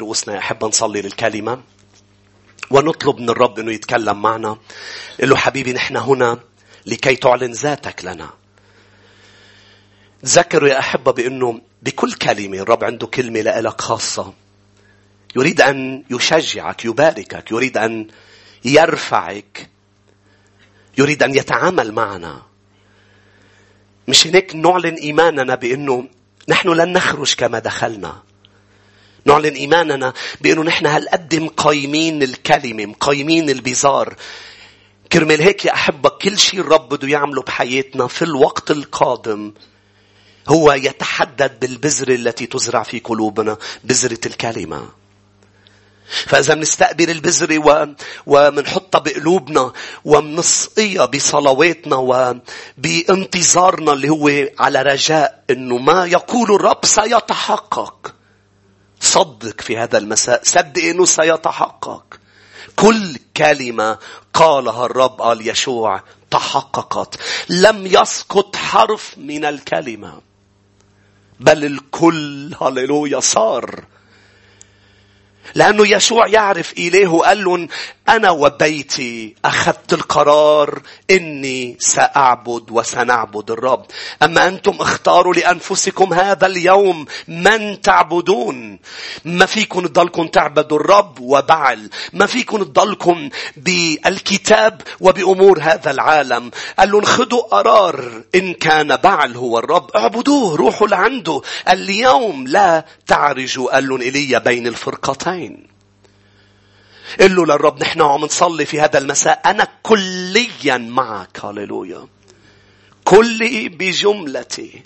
رؤوسنا أحب نصلي للكلمة ونطلب من الرب أنه يتكلم معنا قل له حبيبي نحن هنا لكي تعلن ذاتك لنا. تذكروا يا أحبة بأنه بكل كلمة الرب عنده كلمة لك خاصة. يريد أن يشجعك يباركك يريد أن يرفعك يريد أن يتعامل معنا. مش هيك نعلن إيماننا بأنه نحن لن نخرج كما دخلنا. نعلن إيماننا بأنه نحن هالقد مقيمين الكلمة مقيمين البزار كرمال هيك يا أحبة كل شيء الرب بده يعمله بحياتنا في الوقت القادم هو يتحدد بالبذرة التي تزرع في قلوبنا بذرة الكلمة فإذا بنستقبل البذرة و... ومنحطها بقلوبنا ومنسقيها بصلواتنا وبانتظارنا اللي هو على رجاء إنه ما يقول الرب سيتحقق. صدق في هذا المساء. صدق إنه سيتحقق. كل كلمة قالها الرب قال يشوع تحققت. لم يسقط حرف من الكلمة. بل الكل هللويا صار لأنه يشوع يعرف إليه قال لهم أنا وبيتي أخذت القرار إني سأعبد وسنعبد الرب. أما أنتم اختاروا لأنفسكم هذا اليوم من تعبدون. ما فيكم تضلكم تعبدوا الرب وبعل. ما فيكم تضلكم بالكتاب وبأمور هذا العالم. قال لهم خذوا قرار إن كان بعل هو الرب اعبدوه روحوا لعنده. اليوم لا تعرجوا قال لهم إيليا بين الفرقتين. قل له للرب نحن عم نصلي في هذا المساء. أنا كليا معك. هللويا. كلي بجملتي.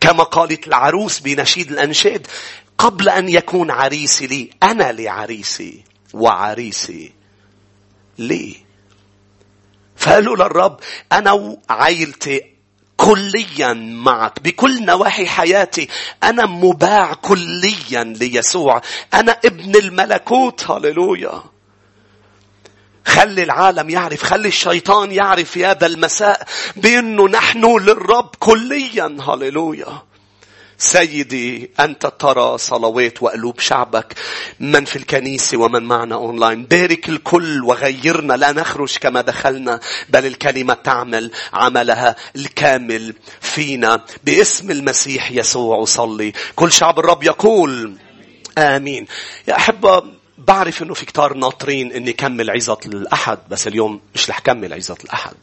كما قالت العروس بنشيد الأنشاد قبل أن يكون عريسي لي أنا لعريسي وعريسي لي. فقالوا للرب أنا وعائلتي كليا معك. بكل نواحي حياتي أنا مباع كليا ليسوع. أنا ابن الملكوت. هللويا. خلي العالم يعرف خلي الشيطان يعرف في هذا المساء بأنه نحن للرب كليا. هللويا. سيدي أنت ترى صلوات وقلوب شعبك من في الكنيسة ومن معنا أونلاين. بارك الكل وغيرنا لا نخرج كما دخلنا بل الكلمة تعمل عملها الكامل فينا باسم المسيح يسوع. صلي كل شعب الرب يقول آمين. يا أحبة بعرف إنه في كتار ناطرين إني كمل عظة الأحد بس اليوم مش رح كمل عظة الأحد.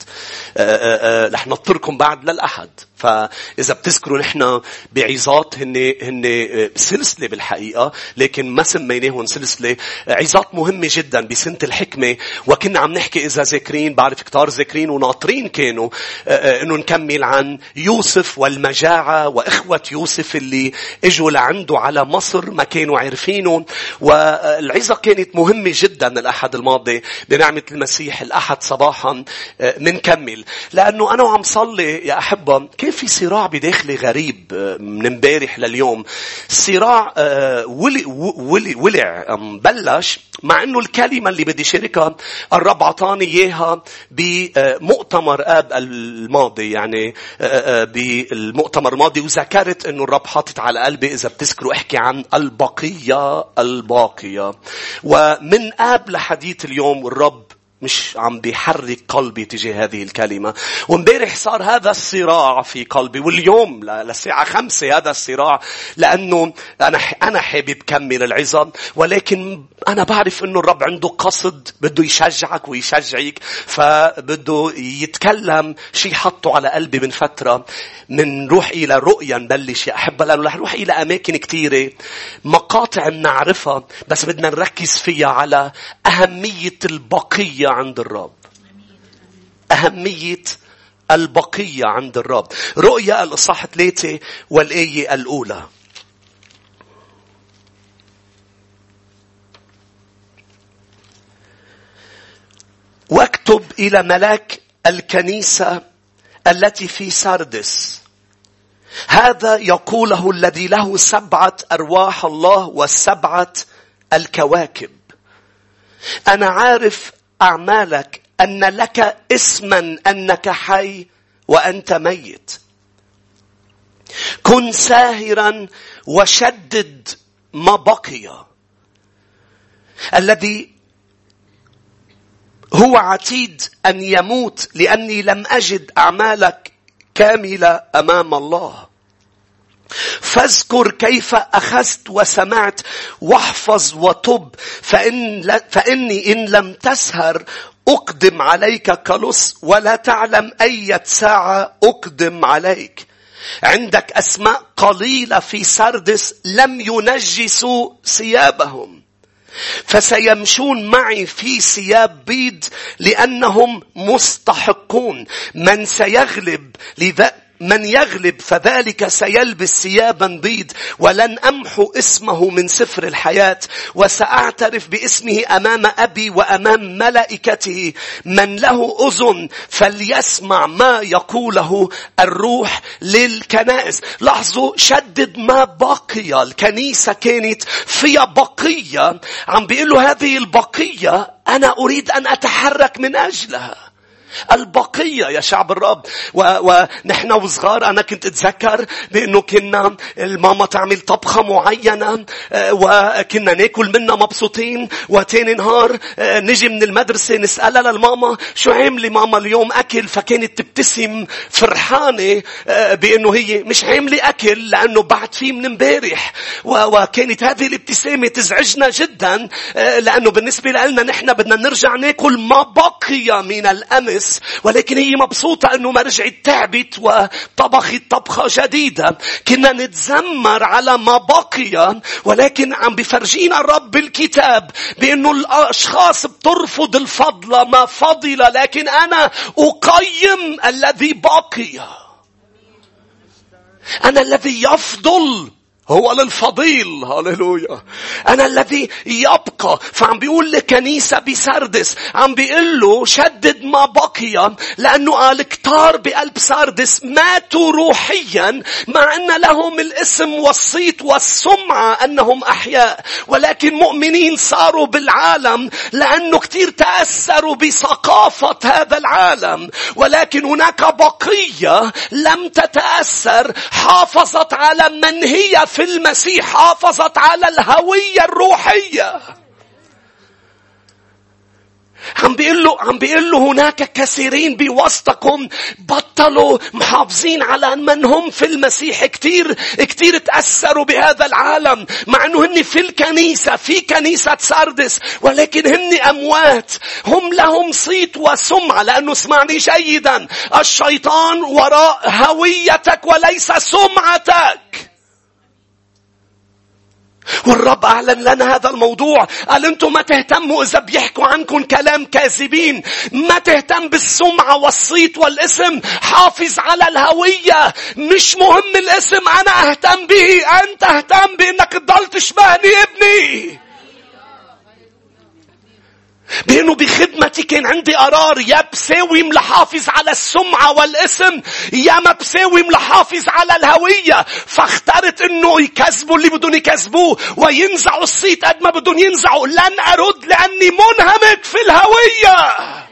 آه، آه، آه، رح نطركم بعد للأحد. فإذا بتذكروا نحن بعظات هن هن سلسلة بالحقيقة لكن ما سميناهم سلسلة. عظات مهمة جدا بسنة الحكمة وكنا عم نحكي إذا ذاكرين بعرف كتار ذاكرين وناطرين كانوا إنه نكمل عن يوسف والمجاعة وإخوة يوسف اللي إجوا لعنده على مصر ما كانوا عارفينه. والعظة كانت مهمة جدا الأحد الماضي بنعمة المسيح الأحد صباحا منكمل لأنه أنا وعم صلي يا أحبة كيف في صراع بداخلي غريب آه، من امبارح لليوم. صراع آه، ولي ولع بلش مع إنه الكلمة اللي بدي شاركها الرب عطاني إياها بمؤتمر آب الماضي. يعني آه، بالمؤتمر الماضي. وذكرت إنه الرب حاطط على قلبي إذا بتذكروا أحكي عن البقية الباقية. ومن آب لحديث اليوم الرب مش عم بيحرك قلبي تجاه هذه الكلمة. وامبارح صار هذا الصراع في قلبي واليوم للساعة خمسة هذا الصراع لأنه أنا أنا حابب كمل العظم ولكن أنا بعرف إنه الرب عنده قصد بده يشجعك ويشجعك فبده يتكلم شيء حطه على قلبي من فترة من نروح إلى رؤية نبلش يا أحبة لأنه رح نروح إلى أماكن كثيرة مقاطع بنعرفها بس بدنا نركز فيها على أهمية البقية عند الرب. أهمية البقية عند الرب. رؤيا الإصحاح ثلاثة والآية الأولى. واكتب إلى ملاك الكنيسة التي في سردس. هذا يقوله الذي له سبعة أرواح الله وسبعة الكواكب. أنا عارف أعمالك أن لك اسما أنك حي وأنت ميت. كن ساهرا وشدد ما بقي الذي هو عتيد أن يموت لأني لم أجد أعمالك كاملة أمام الله. فاذكر كيف أخذت وسمعت واحفظ وطب فإن فإني إن لم تسهر أقدم عليك كلص ولا تعلم أية ساعة أقدم عليك. عندك أسماء قليلة في سردس لم ينجسوا ثيابهم. فسيمشون معي في ثياب بيض لأنهم مستحقون. من سيغلب لذا من يغلب فذلك سيلبس ثيابا بيض ولن أمحو اسمه من سفر الحياة. وسأعترف باسمه أمام أبي وأمام ملائكته. من له أذن فليسمع ما يقوله الروح للكنائس. لاحظوا شدد ما بقي الكنيسة كانت فيها بقية. عم بيقول هذه البقية أنا أريد أن أتحرك من أجلها. البقية يا شعب الرب. و... ونحن وصغار أنا كنت أتذكر بأنه كنا الماما تعمل طبخة معينة آه، وكنا ناكل منها مبسوطين وتاني نهار آه، نجي من المدرسة نسألها للماما شو عاملة ماما اليوم أكل؟ فكانت تبتسم فرحانة آه، بأنه هي مش عاملة أكل لأنه بعد فيه من امبارح. وكانت هذه الابتسامة تزعجنا جدا لأنه بالنسبة لنا نحن بدنا نرجع ناكل ما بقي من الأمس الناس ولكن هي مبسوطة أنه ما رجعت تعبت وطبخت طبخة جديدة. كنا نتذمر على ما بقي ولكن عم بفرجينا الرب بالكتاب بأنه الأشخاص بترفض الفضل ما فضل لكن أنا أقيم الذي بقي. أنا الذي يفضل. هو للفضيل. هاليلويا أنا الذي يبقى. فعم بيقول لكنيسة بسردس. عم بيقول له شدد ما بقي. لأنه قال كتار بقلب سردس. ماتوا روحيا. مع أن لهم الاسم والصيت والسمعة أنهم أحياء. ولكن مؤمنين صاروا بالعالم. لأنه كتير تأثروا بثقافة هذا العالم. ولكن هناك بقية لم تتأثر. حافظت على من هي في في المسيح حافظت على الهوية الروحية. عم بيقول له عم بيقول له هناك كثيرين بوسطكم بطلوا محافظين على من هم في المسيح. كثير كثير تأثروا بهذا العالم مع إنه هن في الكنيسة في كنيسة ساردس ولكن هن أموات. هم لهم صيت وسمعة لأنه اسمعني جيدا الشيطان وراء هويتك وليس سمعتك. والرب أعلن لنا هذا الموضوع. قال أنتم ما تهتموا إذا بيحكوا عنكم كلام كاذبين. ما تهتم بالسمعة والصيت والاسم. حافظ على الهوية. مش مهم الاسم. أنا أهتم به. أنت أهتم بأنك تضل تشبهني ابني. بأنه بخدمتي كان عندي قرار يا بساوي ملحافظ على السمعة والاسم يا ما بساوي ملحافظ على الهوية. فاخترت إنه يكذبوا اللي بدهم يكذبوه وينزعوا الصيت قد ما بدهم ينزعوا. لن أرد لأني منهمك في الهوية.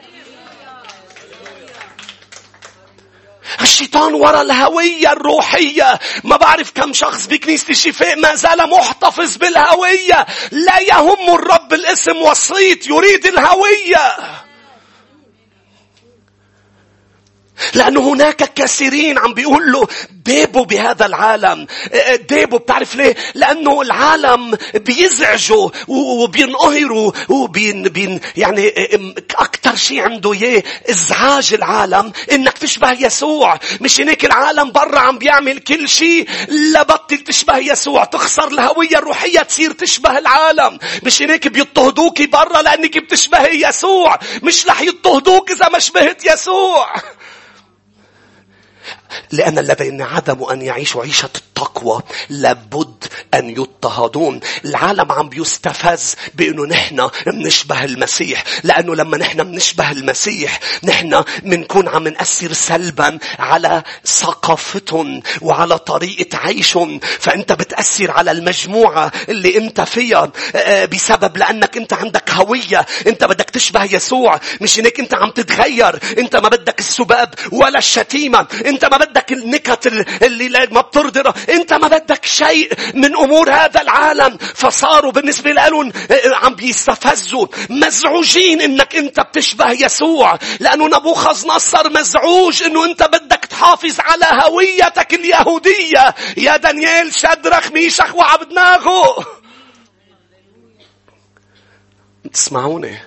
الشيطان ورا الهوية الروحية. ما بعرف كم شخص بكنيسة الشفاء ما زال محتفظ بالهوية. لا يهم الرب الاسم والصيت يريد الهوية. لأنه هناك كثيرين عم بيقول له ديبوا بهذا العالم. ديبوا بتعرف ليه؟ لأنه العالم بيزعجوا وبينقهروا وبين بين يعني أكثر شيء عنده إياه إزعاج العالم. إنك تشبه يسوع. مش هيك العالم برا عم بيعمل كل شيء. لبطل تشبه يسوع. تخسر الهوية الروحية تصير تشبه العالم. مش هيك بيضطهدوك برا لأنك بتشبهي يسوع. مش رح يضطهدوك إذا ما شبهت يسوع. لأن الذين عدموا أن يعيشوا عيشة التقوى لابد أن يضطهدون. العالم عم بيستفز بأنه نحن بنشبه المسيح لأنه لما نحن بنشبه المسيح نحن بنكون عم نأثر سلبا على ثقافتهم وعلى طريقة عيشهم. فأنت بتأثر على المجموعة اللي أنت فيها آه، بسبب لأنك أنت عندك هوية. أنت بدك تشبه يسوع مش هيك أنت عم تتغير. أنت ما بدك السباب ولا الشتيمة. أنت انت ما بدك النكت اللي ما بترضي انت ما بدك شيء من امور هذا العالم. فصاروا بالنسبة لهم عم بيستفزوا. مزعوجين انك انت بتشبه يسوع. لأنه نبوخذ نصر مزعوج انه انت بدك تحافظ على هويتك اليهودية. يا دانيال شدرخ ميشخ وعبدناغو تسمعوني؟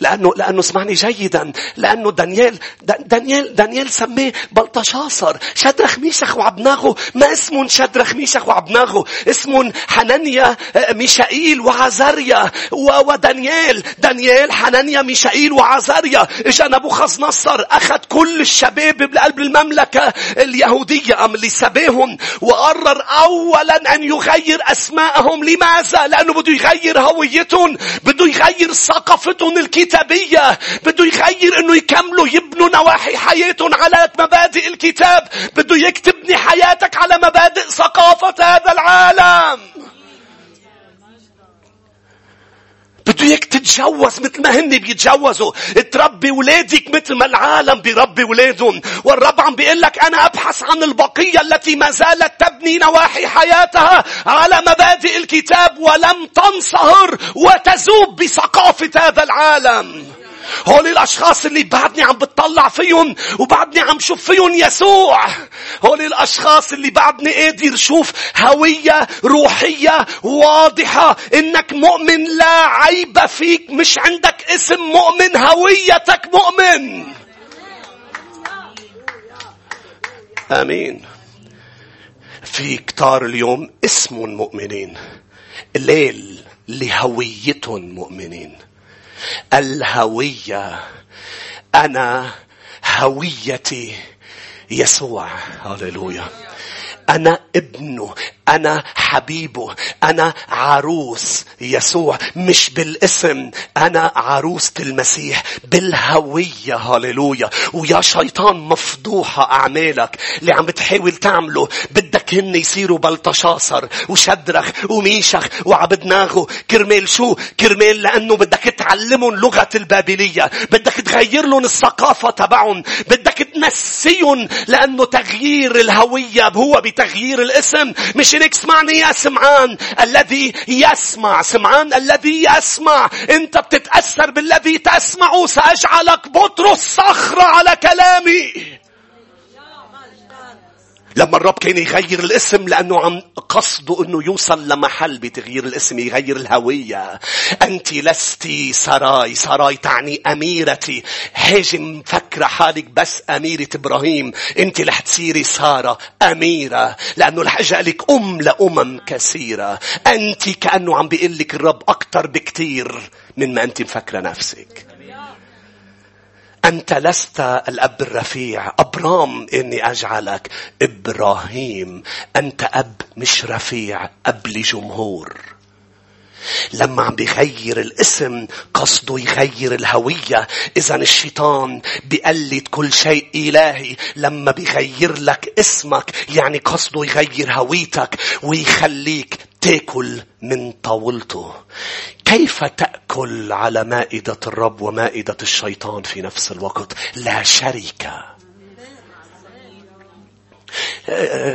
لأنه لأنه اسمعني جيدا. لأنه دانيال دانيال دانيال سميه بلطشاصر. شدرخ ميشخ وعبناغو. ما اسمهم شدرخ ميشخ وعبناغو؟ اسمهم حنانيا ميشائيل وعزاريا ودانيال دانيال حنانيا ميشائيل وعزاريا اجى نبوخذ نصر أخذ كل الشباب بقلب المملكة اليهودية أم اللي سباهم وقرر أولا أن يغير أسماءهم. لماذا؟ لأنه بده يغير هويتهم. بده يغير ثقافتهم. الكتابية. بده يغير إنه يكملوا يبنوا نواحي حياتهم على مبادئ الكتاب. بده يكتبني حياتك على مبادئ ثقافة هذا العالم. بده اياك تتجوز مثل ما هن بيتجوزوا. تربي ولادك مثل ما العالم بيربي ولادهم. والرب عم بيقول لك أنا أبحث عن البقية التي ما زالت تبني نواحي حياتها على مبادئ الكتاب ولم تنصهر وتذوب بثقافة هذا العالم. هول الأشخاص اللي بعدني عم بتطلع فيهم وبعدني عم شوف فيهم يسوع. هول الأشخاص اللي بعدني قادر شوف هوية روحية واضحة. إنك مؤمن لا عيب فيك. مش عندك اسم مؤمن هويتك مؤمن. آمين. في كتار اليوم اسم مؤمنين الليل لهويتهم مؤمنين. الهوية. أنا هويتي يسوع. هللويا. أنا ابنه أنا حبيبه أنا عروس يسوع مش بالاسم أنا عروسة المسيح بالهوية هاليلويا ويا شيطان مفضوحة أعمالك اللي عم بتحاول تعمله. بدك هن يصيروا بلطشاصر وشدرخ وميشخ وعبدناغو كرمال شو؟ كرمال لأنه بدك تعلمهم لغة البابلية. بدك تغير لهم الثقافة تبعهم. بدك تنسيهم لأنه تغيير الهوية هو بتغيير الاسم. مش انك اسمعني يا سمعان الذي يسمع. سمعان الذي يسمع. انت بتتأثر بالذي تسمع سأجعلك بطرس صخرة على كلامي. لما الرب كان يغير الاسم لأنه عم قصده أنه يوصل لمحل بتغيير الاسم يغير الهوية. أنت لست سراي سراي تعني أميرتي. هاجي مفكرة حالك بس أميرة إبراهيم. أنت رح تصيري سارة أميرة لأنه رح أجعلك أم لأمم كثيرة. أنت كأنه عم بيقول لك الرب أكتر بكتير من ما أنت مفكرة نفسك. أنت لست الأب الرفيع. أبرام إني أجعلك. إبراهيم أنت أب مش رفيع أب لجمهور. لما عم بيغير الاسم قصده يغير الهوية. إذا الشيطان بيقلد كل شيء إلهي. لما بيغير لك اسمك يعني قصده يغير هويتك ويخليك تاكل من طاولته. كيف تأكل على مائدة الرب ومائدة الشيطان في نفس الوقت؟ لا شركة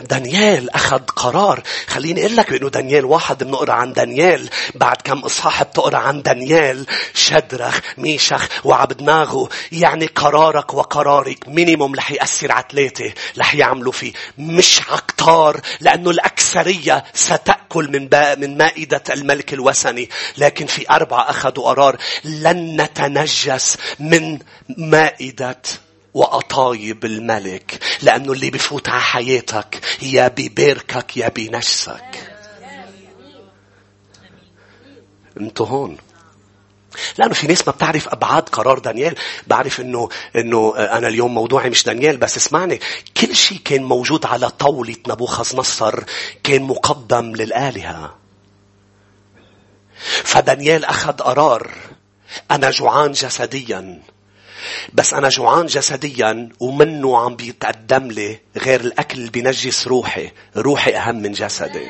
دانيال أخذ قرار. خليني أقول لك بأنه دانيال واحد بنقرأ عن دانيال. بعد كم إصحاح بتقرأ عن دانيال. شدرخ ميشخ وعبدناغو يعني قرارك وقرارك مينيموم رح يأثر على ثلاثة رح يعملوا فيه. مش عكتار لأنه الأكثرية ستأكل من من مائدة الملك الوثني. لكن في أربعة أخذوا قرار. لن نتنجس من مائدة وأطايب الملك لأنه اللي بفوت على حياتك يا بباركك يا بنفسك. أنتوا هون. لأنه في ناس ما بتعرف أبعاد قرار دانيال. بعرف إنه إنه أنا اليوم موضوعي مش دانيال بس اسمعني. كل شيء كان موجود على طاولة نبوخذ نصر كان مقدم للآلهة. فدانيال أخذ قرار أنا جوعان جسديا. بس أنا جوعان جسديا ومنه عم بيتقدم لي غير الأكل اللي بينجس روحي. روحي أهم من جسدي.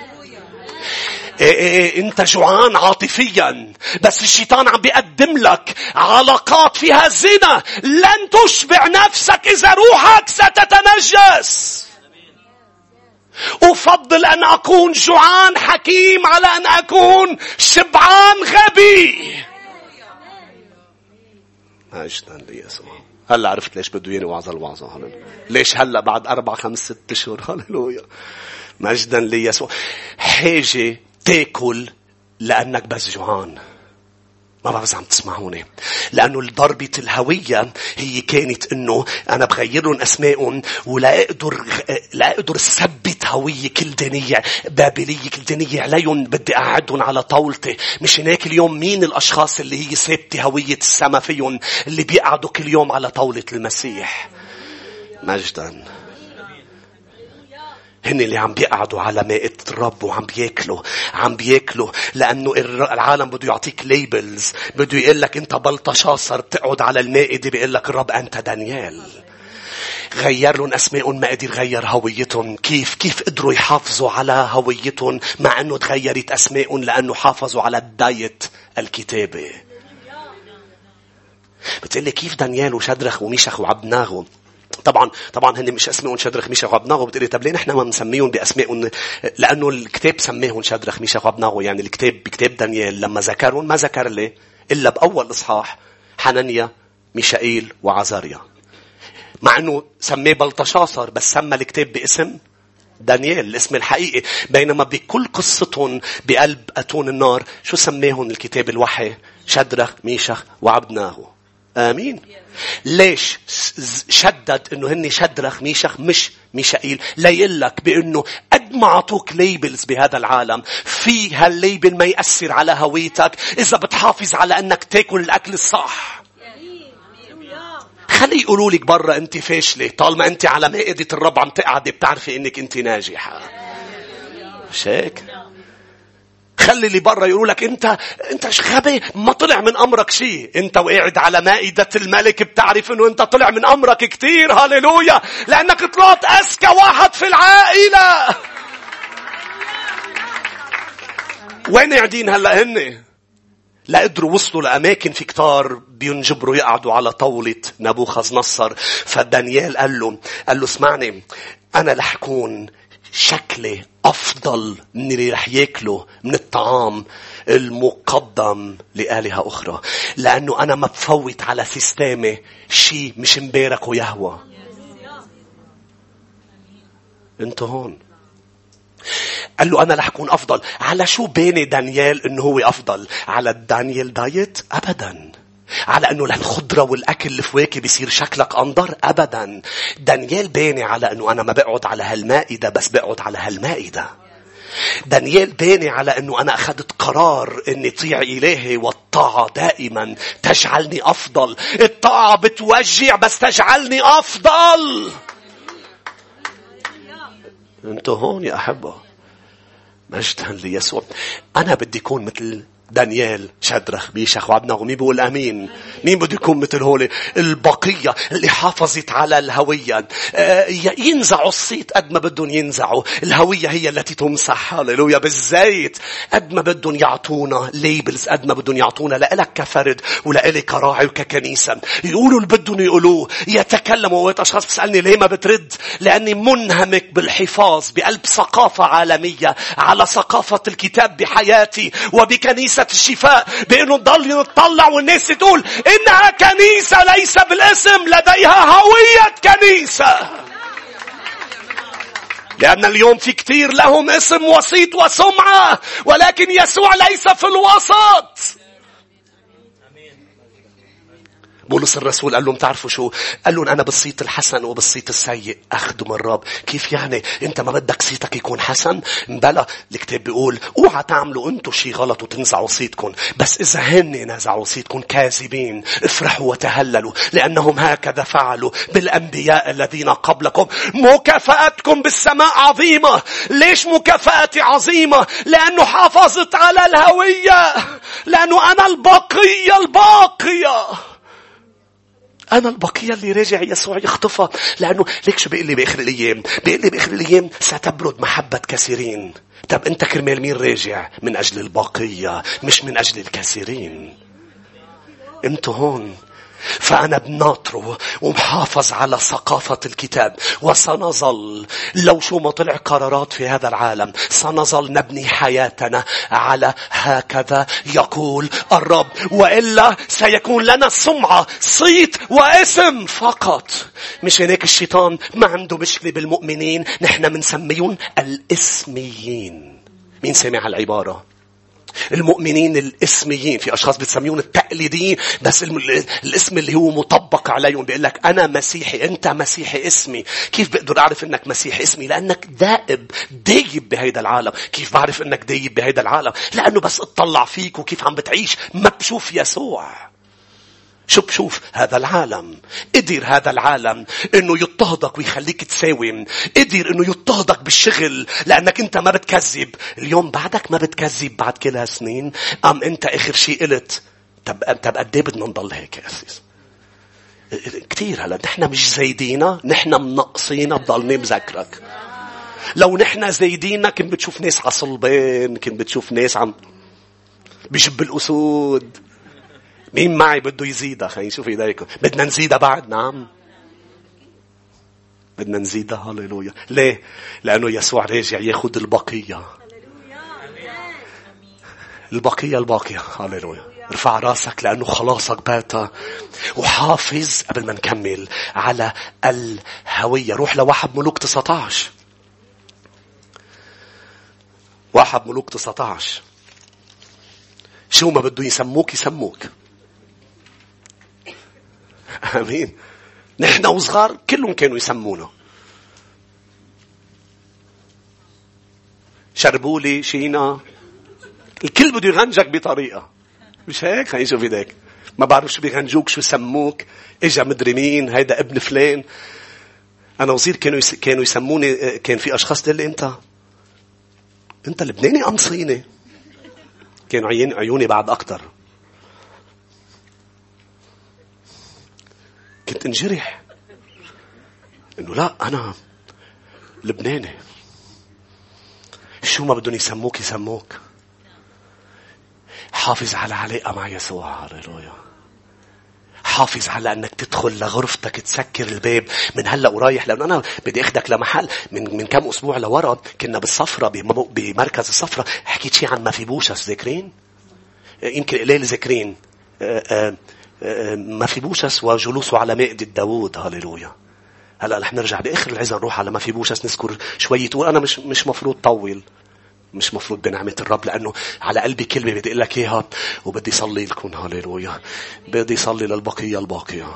إيه إيه إيه أنت جوعان عاطفيا. بس الشيطان عم بيقدم لك علاقات فيها زنا لن تشبع نفسك إذا روحك ستتنجس. أفضل أن أكون جوعان حكيم على أن أكون شبعان غبي. مجدا ليسوع هلا عرفت ليش بده ياني وعظ الوعظة ليش هلا بعد أربع خمس ست أشهر هللويا. مجدا ليسوع حاجة تاكل لأنك بس جوعان. ما بعرف عم تسمعوني. لأنه ضربة الهوية هي كانت إنه أنا بغير لهم أسمائهم ولا أقدر لا أقدر ثبت هوية كلدانية بابلية كلدانية عليهم بدي أقعدهم على طاولتي. مش هناك اليوم مين الأشخاص اللي هي ثابتة هوية السما فيهم اللي بيقعدوا كل يوم على طاولة المسيح؟ مجدا. هن اللي عم بيقعدوا على مائدة الرب وعم بياكلوا عم بياكلوا لأنه العالم بده يعطيك labels بده يقول لك أنت بلطشاصر بتقعد على المائدة بيقول لك الرب أنت دانيال. غير لهم أسمائهم ما قدر غير هويتهم. كيف كيف قدروا يحافظوا على هويتهم؟ مع أنه تغيرت أسمائهم لأنه حافظوا على ال diet الكتابي بتقلي كيف دانيال وشدرخ وميشخ وعبناغو طبعا طبعا هن مش اسمائهم شدرخ ميشا وابناغو بتقولي طب ليه نحن ما بنسميهم باسمائهم لأنه الكتاب سماهم شدرخ ميشا وابناغو يعني الكتاب بكتاب دانيال لما ذكرهم ما ذكر لي إلا بأول إصحاح حنانيا ميشائيل وعزاريا. مع إنه سماه بلطشاصر بس سمى الكتاب باسم دانيال الاسم الحقيقي. بينما بكل قصتهم بقلب أتون النار شو سماهم الكتاب الوحي؟ شدرخ ميشخ وعبدناهو آمين. ليش شدد إنه هني شدرخ ميشخ مش ميشائيل. ليقول لك بإنه قد ما أعطوك labels بهذا العالم في هال label ما يأثر على هويتك. إذا بتحافظ على إنك تاكل الأكل الصح. خلي يقولوا لك برا أنت فاشلة. طالما أنت على مائدة الرب عم تقعدي بتعرفي إنك أنت ناجحة. مش هيك خلي اللي برا يقول لك انت انت غبي؟ ما طلع من أمرك شيء. انت وقاعد على مائدة الملك بتعرف إنه انت طلع من أمرك كتير. هاليلويا لأنك طلعت أذكى واحد في العائلة. وين قاعدين هلأ هن؟ لا قدروا وصلوا لأماكن في كتار بينجبروا يقعدوا على طاولة نبوخذ نصر فدانيال قال له قال له اسمعني أنا رح أكون شكلي أفضل من اللي رح ياكله من الطعام المقدم لآلهة أخرى. لأنه أنا ما بفوت على system ي شيء مش مبارك ويهوى. أنتوا هون. قال له أنا رح أكون أفضل. على شو باني دانيال إنه هو أفضل؟ على ال Daniel diet؟ أبداً. على أنه الخضرة والأكل الفواكه بيصير شكلك انظر ابدا. دانيال باني على أنه أنا ما بقعد على هالمائدة بس بقعد على هالمائدة. دانيال باني على أنه أنا أخذت قرار إني طيع إلهي والطاعة دائما. تجعلني أفضل. الطاعة بتوجع بس تجعلني أفضل. أنتوا هون يا أحبة. مجدا ليسوع. أنا بدي أكون مثل دانيال شدرخ ميشخ وعبناغو مين بيقول آمين. مين بده يكون مثل هول البقية اللي حافظت على الهوية. آه، ينزعوا الصيت قد ما بدهم ينزعوا. الهوية هي التي تمسح. هاليلويا بالزيت. قد ما بدهم يعطونا ليبلز قد ما بدهم يعطونا لإلك كفرد ولإلي كراعي وككنيسة. يقولوا اللي بدهم يقولوه. يتكلموا وقت أشخاص بتسألني ليه ما بترد؟ لأني منهمك بالحفاظ بقلب ثقافة عالمية على ثقافة الكتاب بحياتي وبكنيسة كنيسة الشفاء بأنه نضل نطلع والناس تقول إنها كنيسة ليس بالاسم لديها هوية كنيسة. لأن اليوم في كثير لهم اسم وسيط وسمعة ولكن يسوع ليس في الوسط. بولس الرسول قال لهم تعرفوا شو؟ قال لهم أنا بالصيت الحسن وبالصيت السيء. أخدم الرب. كيف يعني؟ أنت ما بدك صيتك يكون حسن؟ بلا الكتاب بيقول أوعى تعملوا أنتوا شيء غلط وتنزعوا صيتكم. بس إذا هن نزعوا صيتكم كاذبين. افرحوا وتهللوا لأنهم هكذا فعلوا بالأنبياء الذين قبلكم. مكافأتكم بالسماء عظيمة. ليش مكافأتي عظيمة؟ لأنه حافظت على الهوية. لأنه أنا البقية الباقية. أنا البقية اللي راجع يسوع يخطفها. لأنه ليك شو بيقول لي بآخر الأيام؟ بيقول لي بآخر الأيام ستبرد محبة كثيرين. طب أنت كرمال مين راجع؟ من أجل البقية مش من أجل الكثيرين. أنتوا هون. فأنا بناطره ومحافظ على ثقافة الكتاب. وسنظل لو شو ما طلع قرارات في هذا العالم سنظل نبني حياتنا على هكذا. يقول الرب وإلا سيكون لنا سمعة صيت واسم فقط. مش هناك الشيطان؟ ما عنده مشكلة بالمؤمنين. نحن بنسميهم الاسميين. مين سمع العبارة؟ المؤمنين الاسميين في أشخاص بتسميون التقليديين بس الاسم اللي هو مطبق عليهم بيقول لك أنا مسيحي أنت مسيحي اسمي. كيف بقدر أعرف أنك مسيحي اسمي؟ لأنك دائب دايب بهيدا العالم. كيف بعرف أنك دايب بهيدا العالم؟ لأنه بس اطلع فيك وكيف عم بتعيش. ما بشوف يسوع. شو بشوف هذا العالم. قدر هذا العالم إنه يضطهدك ويخليك تساوم. قدر إنه يضطهدك بالشغل لأنك أنت ما بتكذب. اليوم بعدك ما بتكذب بعد كل هالسنين أم أنت آخر شيء قلت؟ طب طب قد إيه بدنا نضل هيك يا أسيس؟ كثير هلا. نحن مش زايدينا نحن منقصينا بضلني مذكرك. لو نحن زايدينا كنت بتشوف ناس على صلبان كنت بتشوف ناس عم بجب الأسود. مين معي بده يزيدها؟ خلينا نشوف ايديكم بدنا نزيدها بعد نعم. بدنا نزيدها هللويا. ليه؟ لأنه يسوع راجع ياخذ البقية. البقية الباقية. هللويا. ارفع راسك لأنه خلاصك باتا وحافظ قبل ما نكمل على الهوية. روح لواحد ملوك 19 واحد ملوك 19 شو ما بده يسموك يسموك. آمين. نحن وصغار كلهم كانوا يسمونا. شربولي شينا. الكل بده يغنجك بطريقة. مش هيك؟ خلينا نشوف إيديك. ما بعرف شو بيغنجوك شو سموك. إجا مدري مين هيدا ابن فلان. أنا وصير كانوا يس... كانوا يسموني كان في أشخاص تقول لي أنت أنت لبناني أم صيني؟ كانوا عيوني بعد أكثر كنت انجرح. إنه لا أنا لبناني. شو ما بدهم يسموك يسموك. حافظ على علاقة مع يسوع هاليلويا حافظ على إنك تدخل لغرفتك تسكر الباب من هلأ ورايح. لأنه أنا بدي أخدك لمحل من من كم أسبوع لورا. كنا بالصفرة بمركز الصفرة. حكيت شيء عن ما في بوشس ذاكرين يمكن قليل ذاكرين أه، أه، ما في بوشس وجلوسه على مائدة داوود. هاليلويا هلا رح نرجع بآخر العزة نروح على ما في بوشس نذكر شوية وأنا مش مش مفروض طول. مش مفروض بنعمة الرب لأنه على قلبي كلمة بدي أقول لك إياها وبدي صلي لكم. هاليلويا بدي صلي للبقية الباقية.